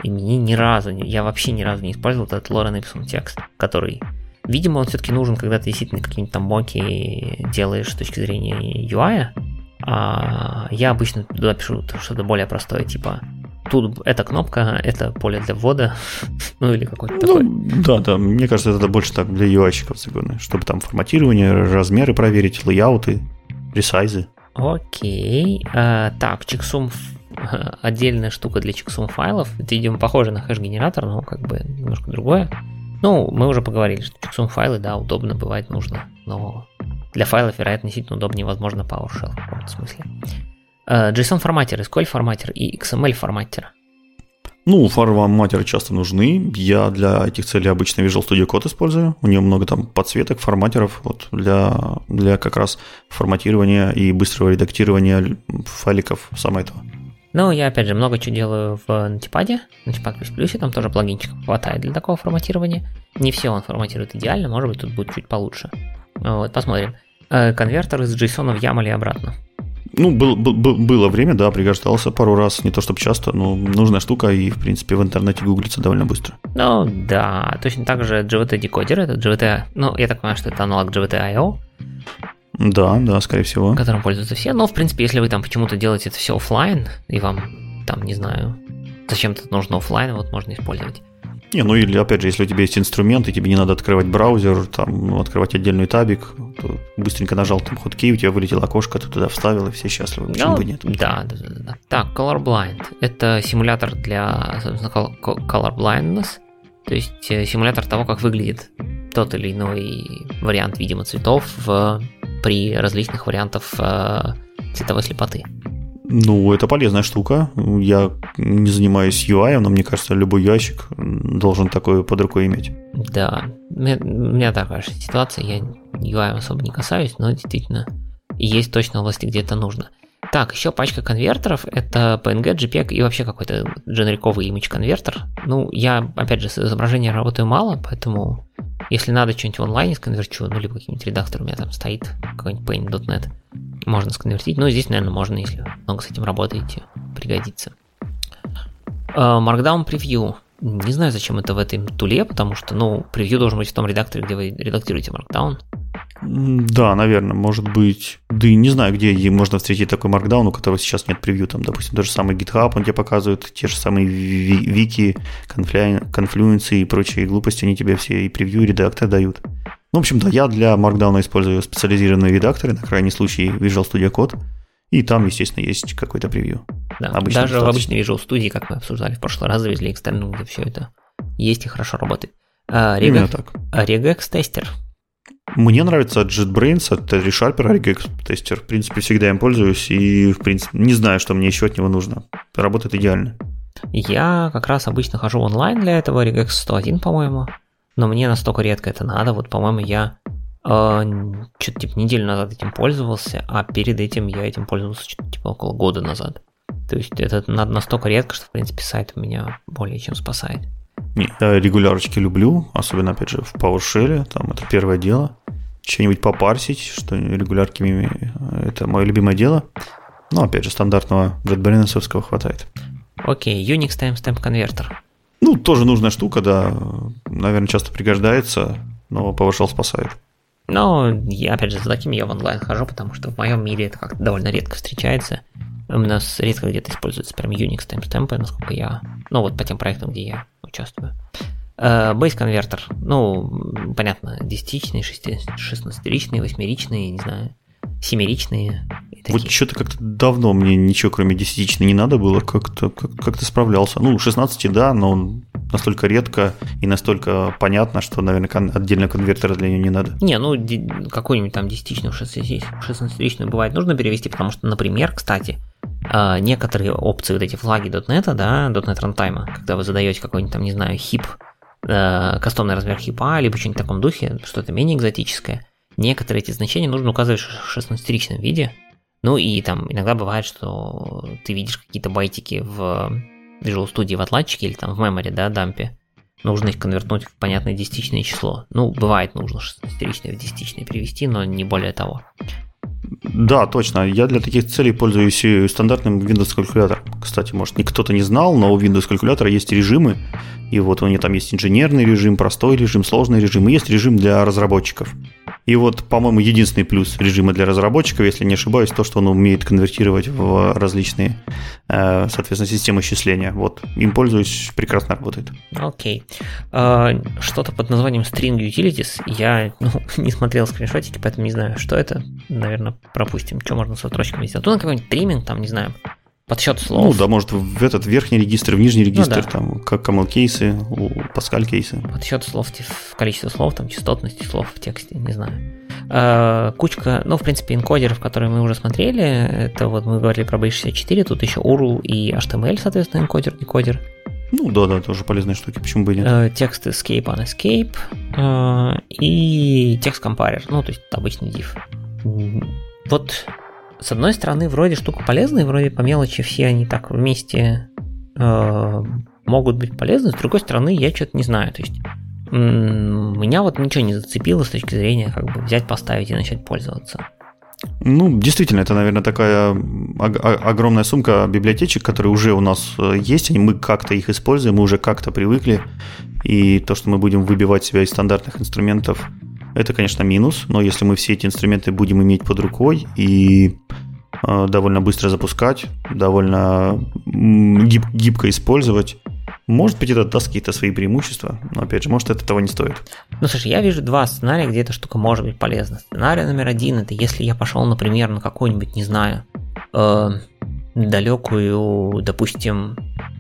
и мне ни разу, я вообще ни разу не использовал этот Лорен Ипсум текст, который, видимо, он все-таки нужен, когда ты действительно какие-нибудь там моки делаешь с точки зрения UI, а я обычно туда пишу что-то более простое, типа тут эта кнопка, это поле для ввода, ну или какой-то ну, такой. Да, да, мне кажется, это больше так для UI-щиков, чтобы там форматирование, размеры проверить, лейауты, ресайзы. Окей. А, так, чексум отдельная штука для чексум файлов. Это, видимо, похоже на хэш-генератор, но как бы немножко другое. Ну, мы уже поговорили, что чексум файлы, да, удобно бывает нужно, но для файлов, вероятно, действительно удобнее, возможно, PowerShell в каком-то смысле. Э, JSON форматер, SQL форматер и XML форматер. Ну, форматеры часто нужны. Я для этих целей обычно Visual Studio Code использую. У нее много там подсветок, форматеров вот, для, для как раз форматирования и быстрого редактирования файликов самое этого. Ну, я опять же много чего делаю в Notepad, Notepad++, плюс там тоже плагинчиков хватает для такого форматирования. Не все он форматирует идеально, может быть, тут будет чуть получше. Вот, посмотрим. Э, конвертер из JSON в YAML и обратно. Ну, был, был, было время, да, пригождался пару раз, не то чтобы часто, но нужная штука, и, в принципе, в интернете гуглится довольно быстро. Ну, да, точно так же GVT-декодер, это GVT, ну, я так понимаю, что это аналог GVT.io, да, да, скорее всего. Которым пользуются все. Но, в принципе, если вы там почему-то делаете это все офлайн, и вам там, не знаю, зачем-то нужно офлайн, вот можно использовать. Не, ну или опять же, если у тебя есть инструмент, и тебе не надо открывать браузер, там, открывать отдельный табик, то быстренько нажал там хоткей, у тебя вылетело окошко, ты туда вставил, и все счастливы. Почему ну, бы нет? Да, да, да, да. Так, Colorblind. Это симулятор для, собственно, colorblindness. То есть э, симулятор того, как выглядит тот или иной вариант, видимо, цветов в при различных вариантах э, цветовой слепоты. Ну, это полезная штука. Я не занимаюсь UI, но мне кажется, любой ящик должен такое под рукой иметь. Да, у меня, у меня такая же ситуация, я UI особо не касаюсь, но действительно есть точно области, где это нужно. Так, еще пачка конвертеров, это PNG, JPEG и вообще какой-то дженериковый image конвертер. Ну, я, опять же, с изображением работаю мало, поэтому если надо что-нибудь в онлайне сконверчу, ну, либо каким-нибудь редактор у меня там стоит, какой-нибудь paint.net, можно сконвертить. Ну, здесь, наверное, можно, если много с этим работаете, пригодится. Uh, Markdown Preview. Не знаю, зачем это в этом туле, потому что, ну, превью должен быть в том редакторе, где вы редактируете Markdown. Да, наверное, может быть. Да и не знаю, где можно встретить такой Markdown, у которого сейчас нет превью. Там, допустим, тот же самый GitHub, он тебе показывает, те же самые вики, конфлюенции и прочие глупости, они тебе все и превью, и редактор дают. Ну, в общем, да, я для Markdown использую специализированные редакторы, на крайний случай Visual Studio Code. И там, естественно, есть какой-то превью. Да, Обычно даже достаточно. в обычной Visual Studio, как мы обсуждали в прошлый раз, завезли экстернал, где все это есть и хорошо работает. А, Regex, Именно так. Regex тестер. Мне нравится от JetBrains, от ReSharper Regex тестер. В принципе, всегда им пользуюсь и, в принципе, не знаю, что мне еще от него нужно. Работает идеально. Я как раз обычно хожу онлайн для этого, Regex 101, по-моему. Но мне настолько редко это надо. Вот, по-моему, я э, что-то типа неделю назад этим пользовался, а перед этим я этим пользовался что-то типа около года назад. То есть это надо настолько редко, что, в принципе, сайт меня более чем спасает. Не, я регулярочки люблю, особенно, опять же, в PowerShell, там это первое дело. Что-нибудь попарсить, что регулярки это мое любимое дело. Но, опять же, стандартного JetBrains хватает. Окей, Unix Timestamp Converter. Ну, тоже нужная штука, да, наверное, часто пригождается, но PowerShell спасает. Но, я, опять же, за таким я в онлайн хожу, потому что в моем мире это как-то довольно редко встречается. У нас редко где-то используется прям Unix таймстемпы, насколько я... Ну, вот по тем проектам, где я участвую. Uh, Base конвертер, ну, понятно, десятичный, шестнадцатиричный, восьмеричный, не знаю, семеричные. Вот что-то как-то давно мне ничего, кроме десятичной, не надо было, как-то как, как справлялся. Ну, 16, да, но он настолько редко и настолько понятно, что, наверное, кон- отдельно конвертера для нее не надо. Не, ну, какой-нибудь там десятичный, шестнадцатиричный бывает нужно перевести, потому что, например, кстати, а, некоторые опции, вот эти флаги .NET, да, .NET Runtime, когда вы задаете какой-нибудь там, не знаю, хип, э, кастомный размер хипа, либо что-нибудь в таком духе, что-то менее экзотическое, некоторые эти значения нужно указывать в 16-ричном виде. Ну и там иногда бывает, что ты видишь какие-то байтики в Visual Studio в отладчике или там в memory, да, дампе. Нужно их конвертнуть в понятное десятичное число. Ну, бывает, нужно 16-ричное в десятичное перевести, но не более того. Да, точно. Я для таких целей пользуюсь стандартным Windows калькулятором. Кстати, может, кто-то не знал, но у Windows калькулятора есть режимы. И вот у них там есть инженерный режим, простой режим, сложный режим, и есть режим для разработчиков. И вот, по-моему, единственный плюс режима для разработчиков, если не ошибаюсь, то, что он умеет конвертировать в различные, э, соответственно, системы счисления. Вот, им пользуюсь, прекрасно работает. Окей. Okay. А, что-то под названием String Utilities. Я ну, не смотрел скриншотики, поэтому не знаю, что это. Наверное, пропустим. Что можно со строчками сделать? Ну, какой-нибудь триминг, там, не знаю, подсчет слов. Ну да, может в этот верхний регистр, в нижний регистр, ну, да. там как камел кейсы, паскаль кейсы. Подсчет слов, количество слов, там частотности слов в тексте, не знаю. А, кучка, ну, в принципе, энкодеров, которые мы уже смотрели, это вот мы говорили про B64, тут еще URL и HTML, соответственно, энкодер, декодер. Ну да, да, тоже полезные штуки, почему бы и нет. Э, текст escape on escape э, и текст compare, ну, то есть обычный div. Вот с одной стороны, вроде штука полезная, вроде по мелочи все они так вместе э, могут быть полезны, с другой стороны, я что-то не знаю. То есть меня вот ничего не зацепило с точки зрения как бы взять, поставить и начать пользоваться. Ну, действительно, это, наверное, такая огромная сумка библиотечек, которые уже у нас э, есть, и мы как-то их используем, мы уже как-то привыкли, и то, что мы будем выбивать себя из стандартных инструментов, это, конечно, минус, но если мы все эти инструменты будем иметь под рукой и э, довольно быстро запускать, довольно гиб, гибко использовать, может быть, это даст какие-то свои преимущества, но, опять же, может, это этого не стоит. Ну, слушай, я вижу два сценария, где эта штука может быть полезна. Сценарий номер один – это если я пошел, например, на какой-нибудь, не знаю, э, далекую, допустим,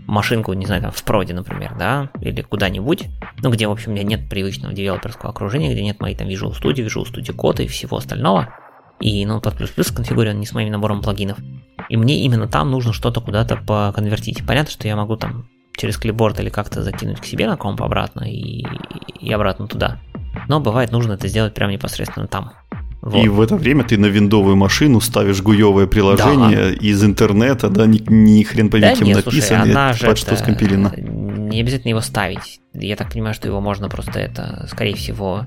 машинку, не знаю, там, в проде, например, да, или куда-нибудь, ну, где, в общем, у меня нет привычного девелоперского окружения, где нет моей там Visual Studio, Visual Studio Code и всего остального, и ну Notepad++ конфигурирован не с моим набором плагинов, и мне именно там нужно что-то куда-то поконвертить. Понятно, что я могу там через клипборд или как-то закинуть к себе на комп обратно и, и обратно туда. Но бывает нужно это сделать прямо непосредственно там. Вот. И в это время ты на виндовую машину ставишь гуевое приложение да. из интернета, да, ни, ни хрен пойми, да, кем нет, написано, слушай, она под что скомпилено. Не обязательно его ставить. Я так понимаю, что его можно просто это, скорее всего,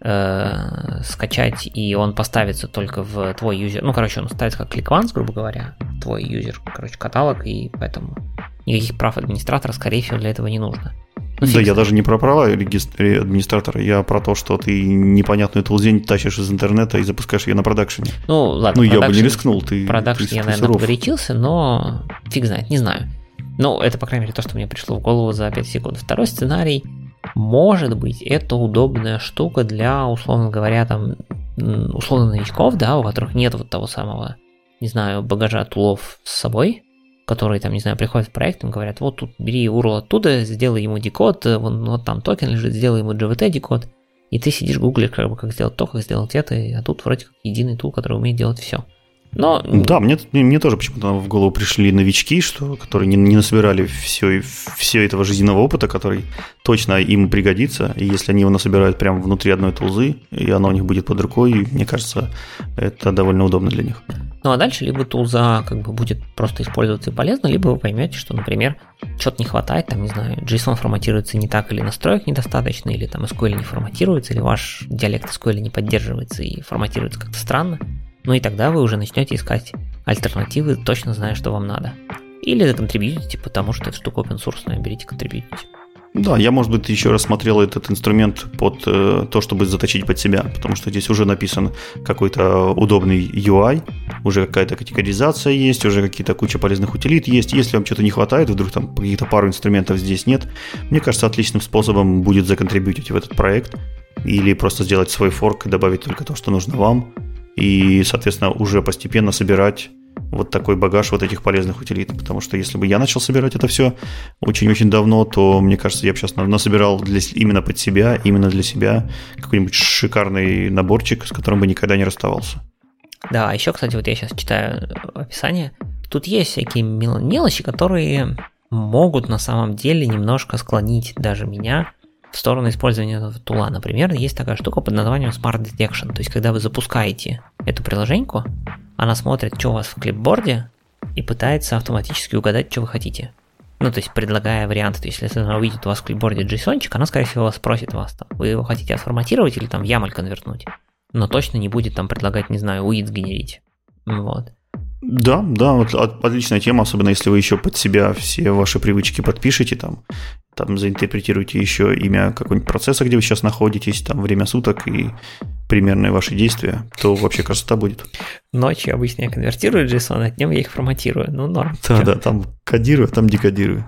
э, скачать, и он поставится только в твой юзер. Ну, короче, он ставится как ClickOnce, грубо говоря, твой юзер, короче, каталог, и поэтому никаких прав администратора, скорее всего, для этого не нужно. Ну, да, я даже не про права администратора, я про то, что ты непонятную тулзень тащишь из интернета и запускаешь ее на продакшене. Ну, ладно. Ну, я бы не рискнул, ты Продакшн я, наверное, погорячился, но фиг знает, не знаю. Ну, это, по крайней мере, то, что мне пришло в голову за 5 секунд. Второй сценарий, может быть, это удобная штука для, условно говоря, там, условно новичков, да, у которых нет вот того самого, не знаю, багажа тулов с собой, которые там, не знаю, приходят в проект, им говорят, вот тут бери URL оттуда, сделай ему декод, э, вот, вот там токен лежит, сделай ему GVT декод, и ты сидишь гуглишь, как бы, как сделать то, как сделать это, а тут вроде как единый тул, который умеет делать все. Но... Да, мне, мне тоже почему-то в голову пришли новички, что, которые не, не насобирали все, все этого жизненного опыта, который точно им пригодится. И если они его насобирают прямо внутри одной тулзы, и оно у них будет под рукой, мне кажется, это довольно удобно для них. Ну а дальше либо тулза как бы будет просто использоваться и полезно, либо вы поймете, что, например, что-то не хватает, там, не знаю, JSON форматируется не так, или настроек недостаточно, или там SQL не форматируется, или ваш диалект SQL не поддерживается и форматируется как-то странно. Ну и тогда вы уже начнете искать альтернативы, точно зная, что вам надо. Или законтрибьютите, потому что эта штука open source, берите контрибьютите. Да, я, может быть, еще рассмотрел этот инструмент под э, то, чтобы заточить под себя, потому что здесь уже написан какой-то удобный UI, уже какая-то категоризация есть, уже какие-то куча полезных утилит есть. Если вам что-то не хватает, вдруг там каких-то пару инструментов здесь нет, мне кажется, отличным способом будет законтрибьютить в этот проект или просто сделать свой форк и добавить только то, что нужно вам, и, соответственно, уже постепенно собирать вот такой багаж вот этих полезных утилит. Потому что если бы я начал собирать это все очень-очень давно, то, мне кажется, я бы сейчас насобирал для, именно под себя, именно для себя какой-нибудь шикарный наборчик, с которым бы никогда не расставался. Да, а еще, кстати, вот я сейчас читаю описание. Тут есть всякие мелочи, которые могут на самом деле немножко склонить даже меня в сторону использования тула. Например, есть такая штука под названием Smart Detection. То есть, когда вы запускаете эту приложеньку, она смотрит, что у вас в клипборде, и пытается автоматически угадать, что вы хотите. Ну, то есть, предлагая варианты. То есть, если она увидит у вас в клипборде JSON, она, скорее всего, спросит вас, там, вы его хотите отформатировать или там в YAML конвертнуть. Но точно не будет там предлагать, не знаю, UID сгенерить. Вот. Да, да, вот отличная тема, особенно если вы еще под себя все ваши привычки подпишете, там, там заинтерпретируете еще имя какого-нибудь процесса, где вы сейчас находитесь, там время суток и примерные ваши действия, то вообще красота будет. Ночью обычно я конвертирую JSON, а днем я их форматирую. Ну, норм. Да, да, там кодирую, там декодирую.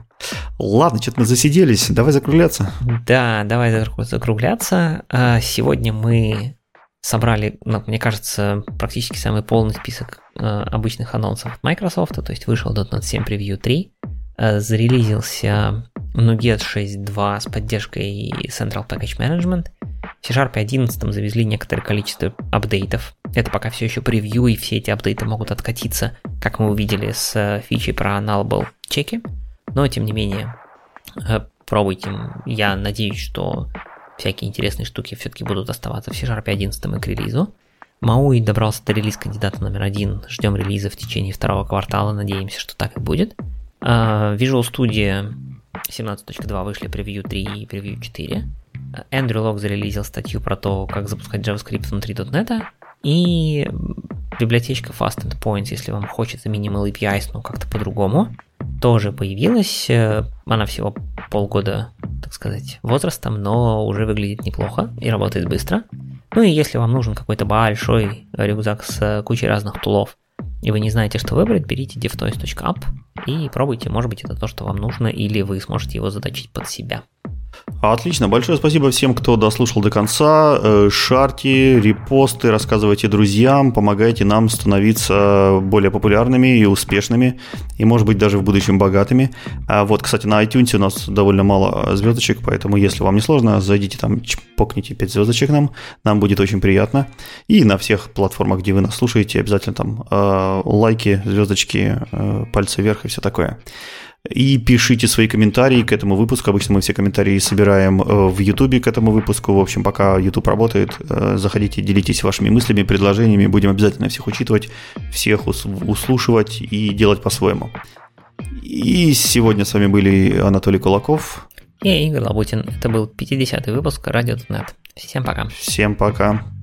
Ладно, что-то мы засиделись, давай закругляться. Да, давай закругляться. А, сегодня мы собрали, ну, мне кажется, практически самый полный список э, обычных анонсов от Microsoft, то есть вышел .NET 7 Preview 3, э, зарелизился NuGet 6.2 с поддержкой Central Package Management, в C-Sharp 11 завезли некоторое количество апдейтов, это пока все еще превью, и все эти апдейты могут откатиться, как мы увидели с э, фичей про nullable чеки, но тем не менее, э, пробуйте, я надеюсь, что всякие интересные штуки все-таки будут оставаться в C-Sharp 11 и к релизу. Мауи добрался до релиз кандидата номер один. Ждем релиза в течение второго квартала. Надеемся, что так и будет. Uh, Visual Studio 17.2 вышли превью 3 и превью 4. Эндрю Лог зарелизил статью про то, как запускать JavaScript внутри .NET. И библиотечка Fast Endpoints, если вам хочется Minimal APIs, но как-то по-другому, тоже появилась. Она всего полгода так сказать, возрастом, но уже выглядит неплохо и работает быстро. Ну и если вам нужен какой-то большой рюкзак с кучей разных тулов, и вы не знаете, что выбрать, берите devtoys.app и пробуйте, может быть, это то, что вам нужно, или вы сможете его заточить под себя. Отлично, большое спасибо всем, кто дослушал до конца. Э, шарьте, репосты, рассказывайте друзьям, помогайте нам становиться более популярными и успешными, и, может быть, даже в будущем богатыми. А вот, кстати, на iTunes у нас довольно мало звездочек, поэтому, если вам не сложно, зайдите там, покните 5 звездочек нам, нам будет очень приятно. И на всех платформах, где вы нас слушаете, обязательно там э, лайки, звездочки, э, пальцы вверх и все такое. И пишите свои комментарии к этому выпуску. Обычно мы все комментарии собираем э, в YouTube к этому выпуску. В общем, пока YouTube работает, э, заходите, делитесь вашими мыслями, предложениями. Будем обязательно всех учитывать, всех услушивать и делать по-своему. И сегодня с вами были Анатолий Кулаков. И Игорь Лабутин. Это был 50-й выпуск Радио.нет. Всем пока. Всем пока.